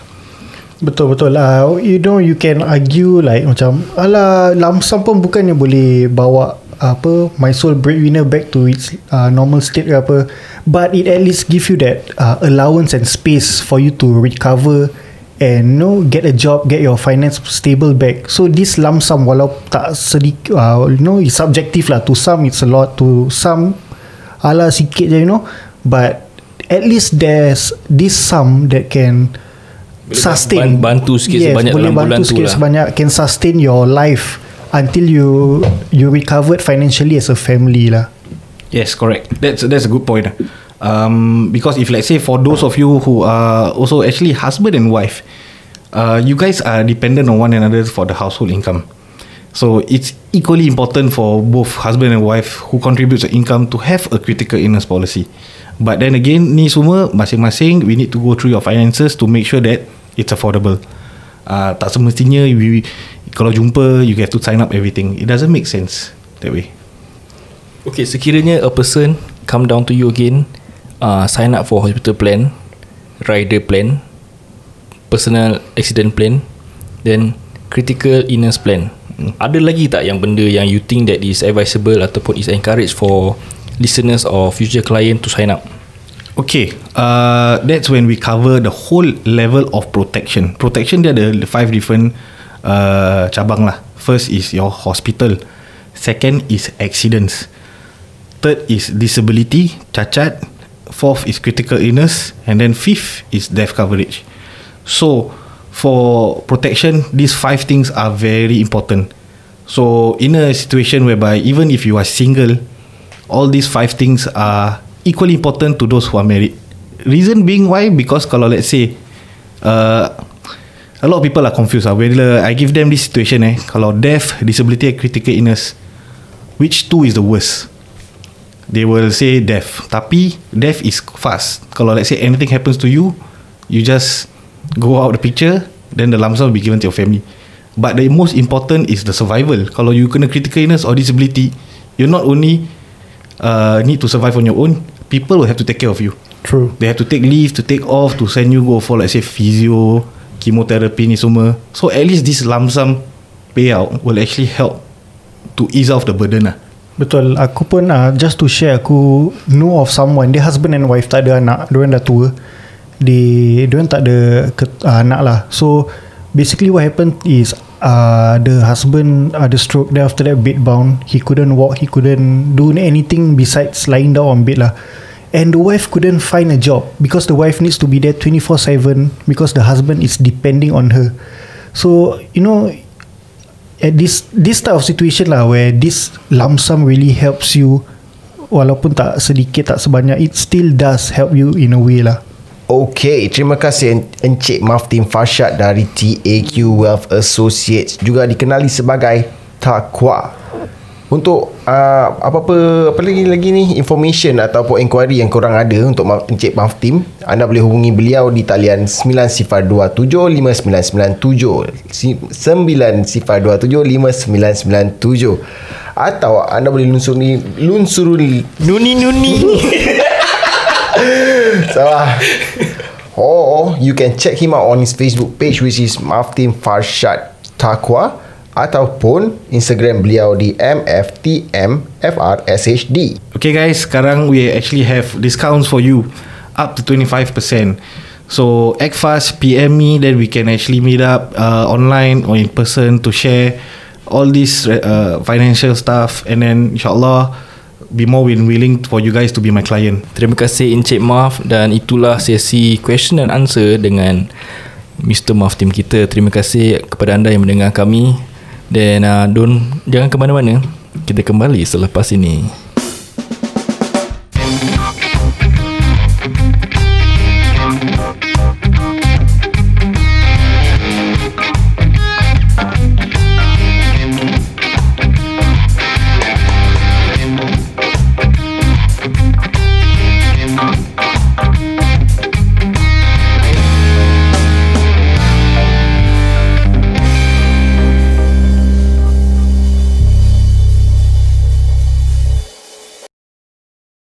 Betul betul lah You know you can argue like Macam Alah lump sum pun bukannya boleh Bawa apa My soul breadwinner back to its uh, Normal state ke apa But it at least give you that uh, Allowance and space For you to recover And you know Get a job Get your finance stable back. So this lump sum Walau tak sedikit uh, You know It's subjective lah. To some it's a lot. To some Alah sikit je you know. But At least there's This sum that can Boleh sustain. ban- bantu sikit sebanyak boleh dalam bulan bantu tu sikit lah. sebanyak can sustain your life until you you recovered financially as a family lah Yes, correct. That's that's a good point. Um, because if let's say for those of you who are also actually husband and wife, uh, you guys are dependent on one another for the household income. So it's equally important for both husband and wife who contributes the income to have a critical illness policy. But then again, ni semua masing-masing we need to go through your finances to make sure that it's affordable. Uh, tak semestinya we, kalau jumpa you have to sign up everything. It doesn't make sense that way. Okay, sekiranya a person come down to you again, uh, sign up for hospital plan, rider plan, personal accident plan, then critical illness plan. Ada lagi tak yang benda yang you think that is advisable ataupun is encouraged for listeners or future client to sign up? Okay, uh, that's when we cover the whole level of protection. Protection dia ada five different uh, cabang lah. First is your hospital. Second is accidents. Third is disability, cacat. Fourth is critical illness. And then fifth is death coverage. So for protection, these five things are very important. So in a situation whereby even if you are single, all these five things are equally important to those who are married. Reason being why? Because kalau let's say uh, a lot of people are confused ah. Whether I give them this situation eh, kalau death, disability, critical illness, which two is the worst? They will say death. Tapi death is fast. Kalau let's say anything happens to you, you just go out the picture, then the lump sum will be given to your family. But the most important is the survival. Kalau you kena critical illness or disability, you not only uh, need to survive on your own, people will have to take care of you. True. They have to take leave to take off to send you go for let's say physio, chemotherapy ni semua. So at least this lump sum payout will actually help to ease off the burden lah. Betul. Aku pun uh, Just to share Aku know of someone Dia husband and wife Tak ada anak Diorang dah tua. Dia Diorang tak ada ke, uh, Anak lah. So Basically what happened is uh, The husband Ada stroke Then after that bed bound. He couldn't walk He couldn't Do anything Besides lying down on bed lah And the wife couldn't find a job Because the wife needs to be there 24-7 Because the husband is depending on her So You know at this this type of situation lah where this lump sum really helps you walaupun tak sedikit tak sebanyak it still does help you in a way lah Okay, terima kasih En- Encik Maftin Farshad dari TAQ Wealth Associates juga dikenali sebagai Takwa. Untuk uh, apa-apa apa lagi lagi ni? Information ataupun inquiry yang korang ada untuk Encik Maftin, anda boleh hubungi beliau di talian 90275997 Si- 90275997 atau anda boleh lunsuri lunsuri Nuni nuni [LAUGHS] Salah. Or you can check him out on his Facebook page which is Maftin Farshad Takwa ataupun Instagram beliau di MFTMFRSHD. Okay guys, sekarang we actually have discounts for you up to 25%. So act fast, PM me, then we can actually meet up uh, online or in person to share all this uh, financial stuff and then insyaAllah be more win- willing for you guys to be my client. Terima kasih Encik Maf Dan itulah sesi question and answer dengan Mr. Maf team kita Terima kasih kepada anda yang mendengar kami Dan uh, don't, jangan ke mana-mana. Kita kembali selepas ini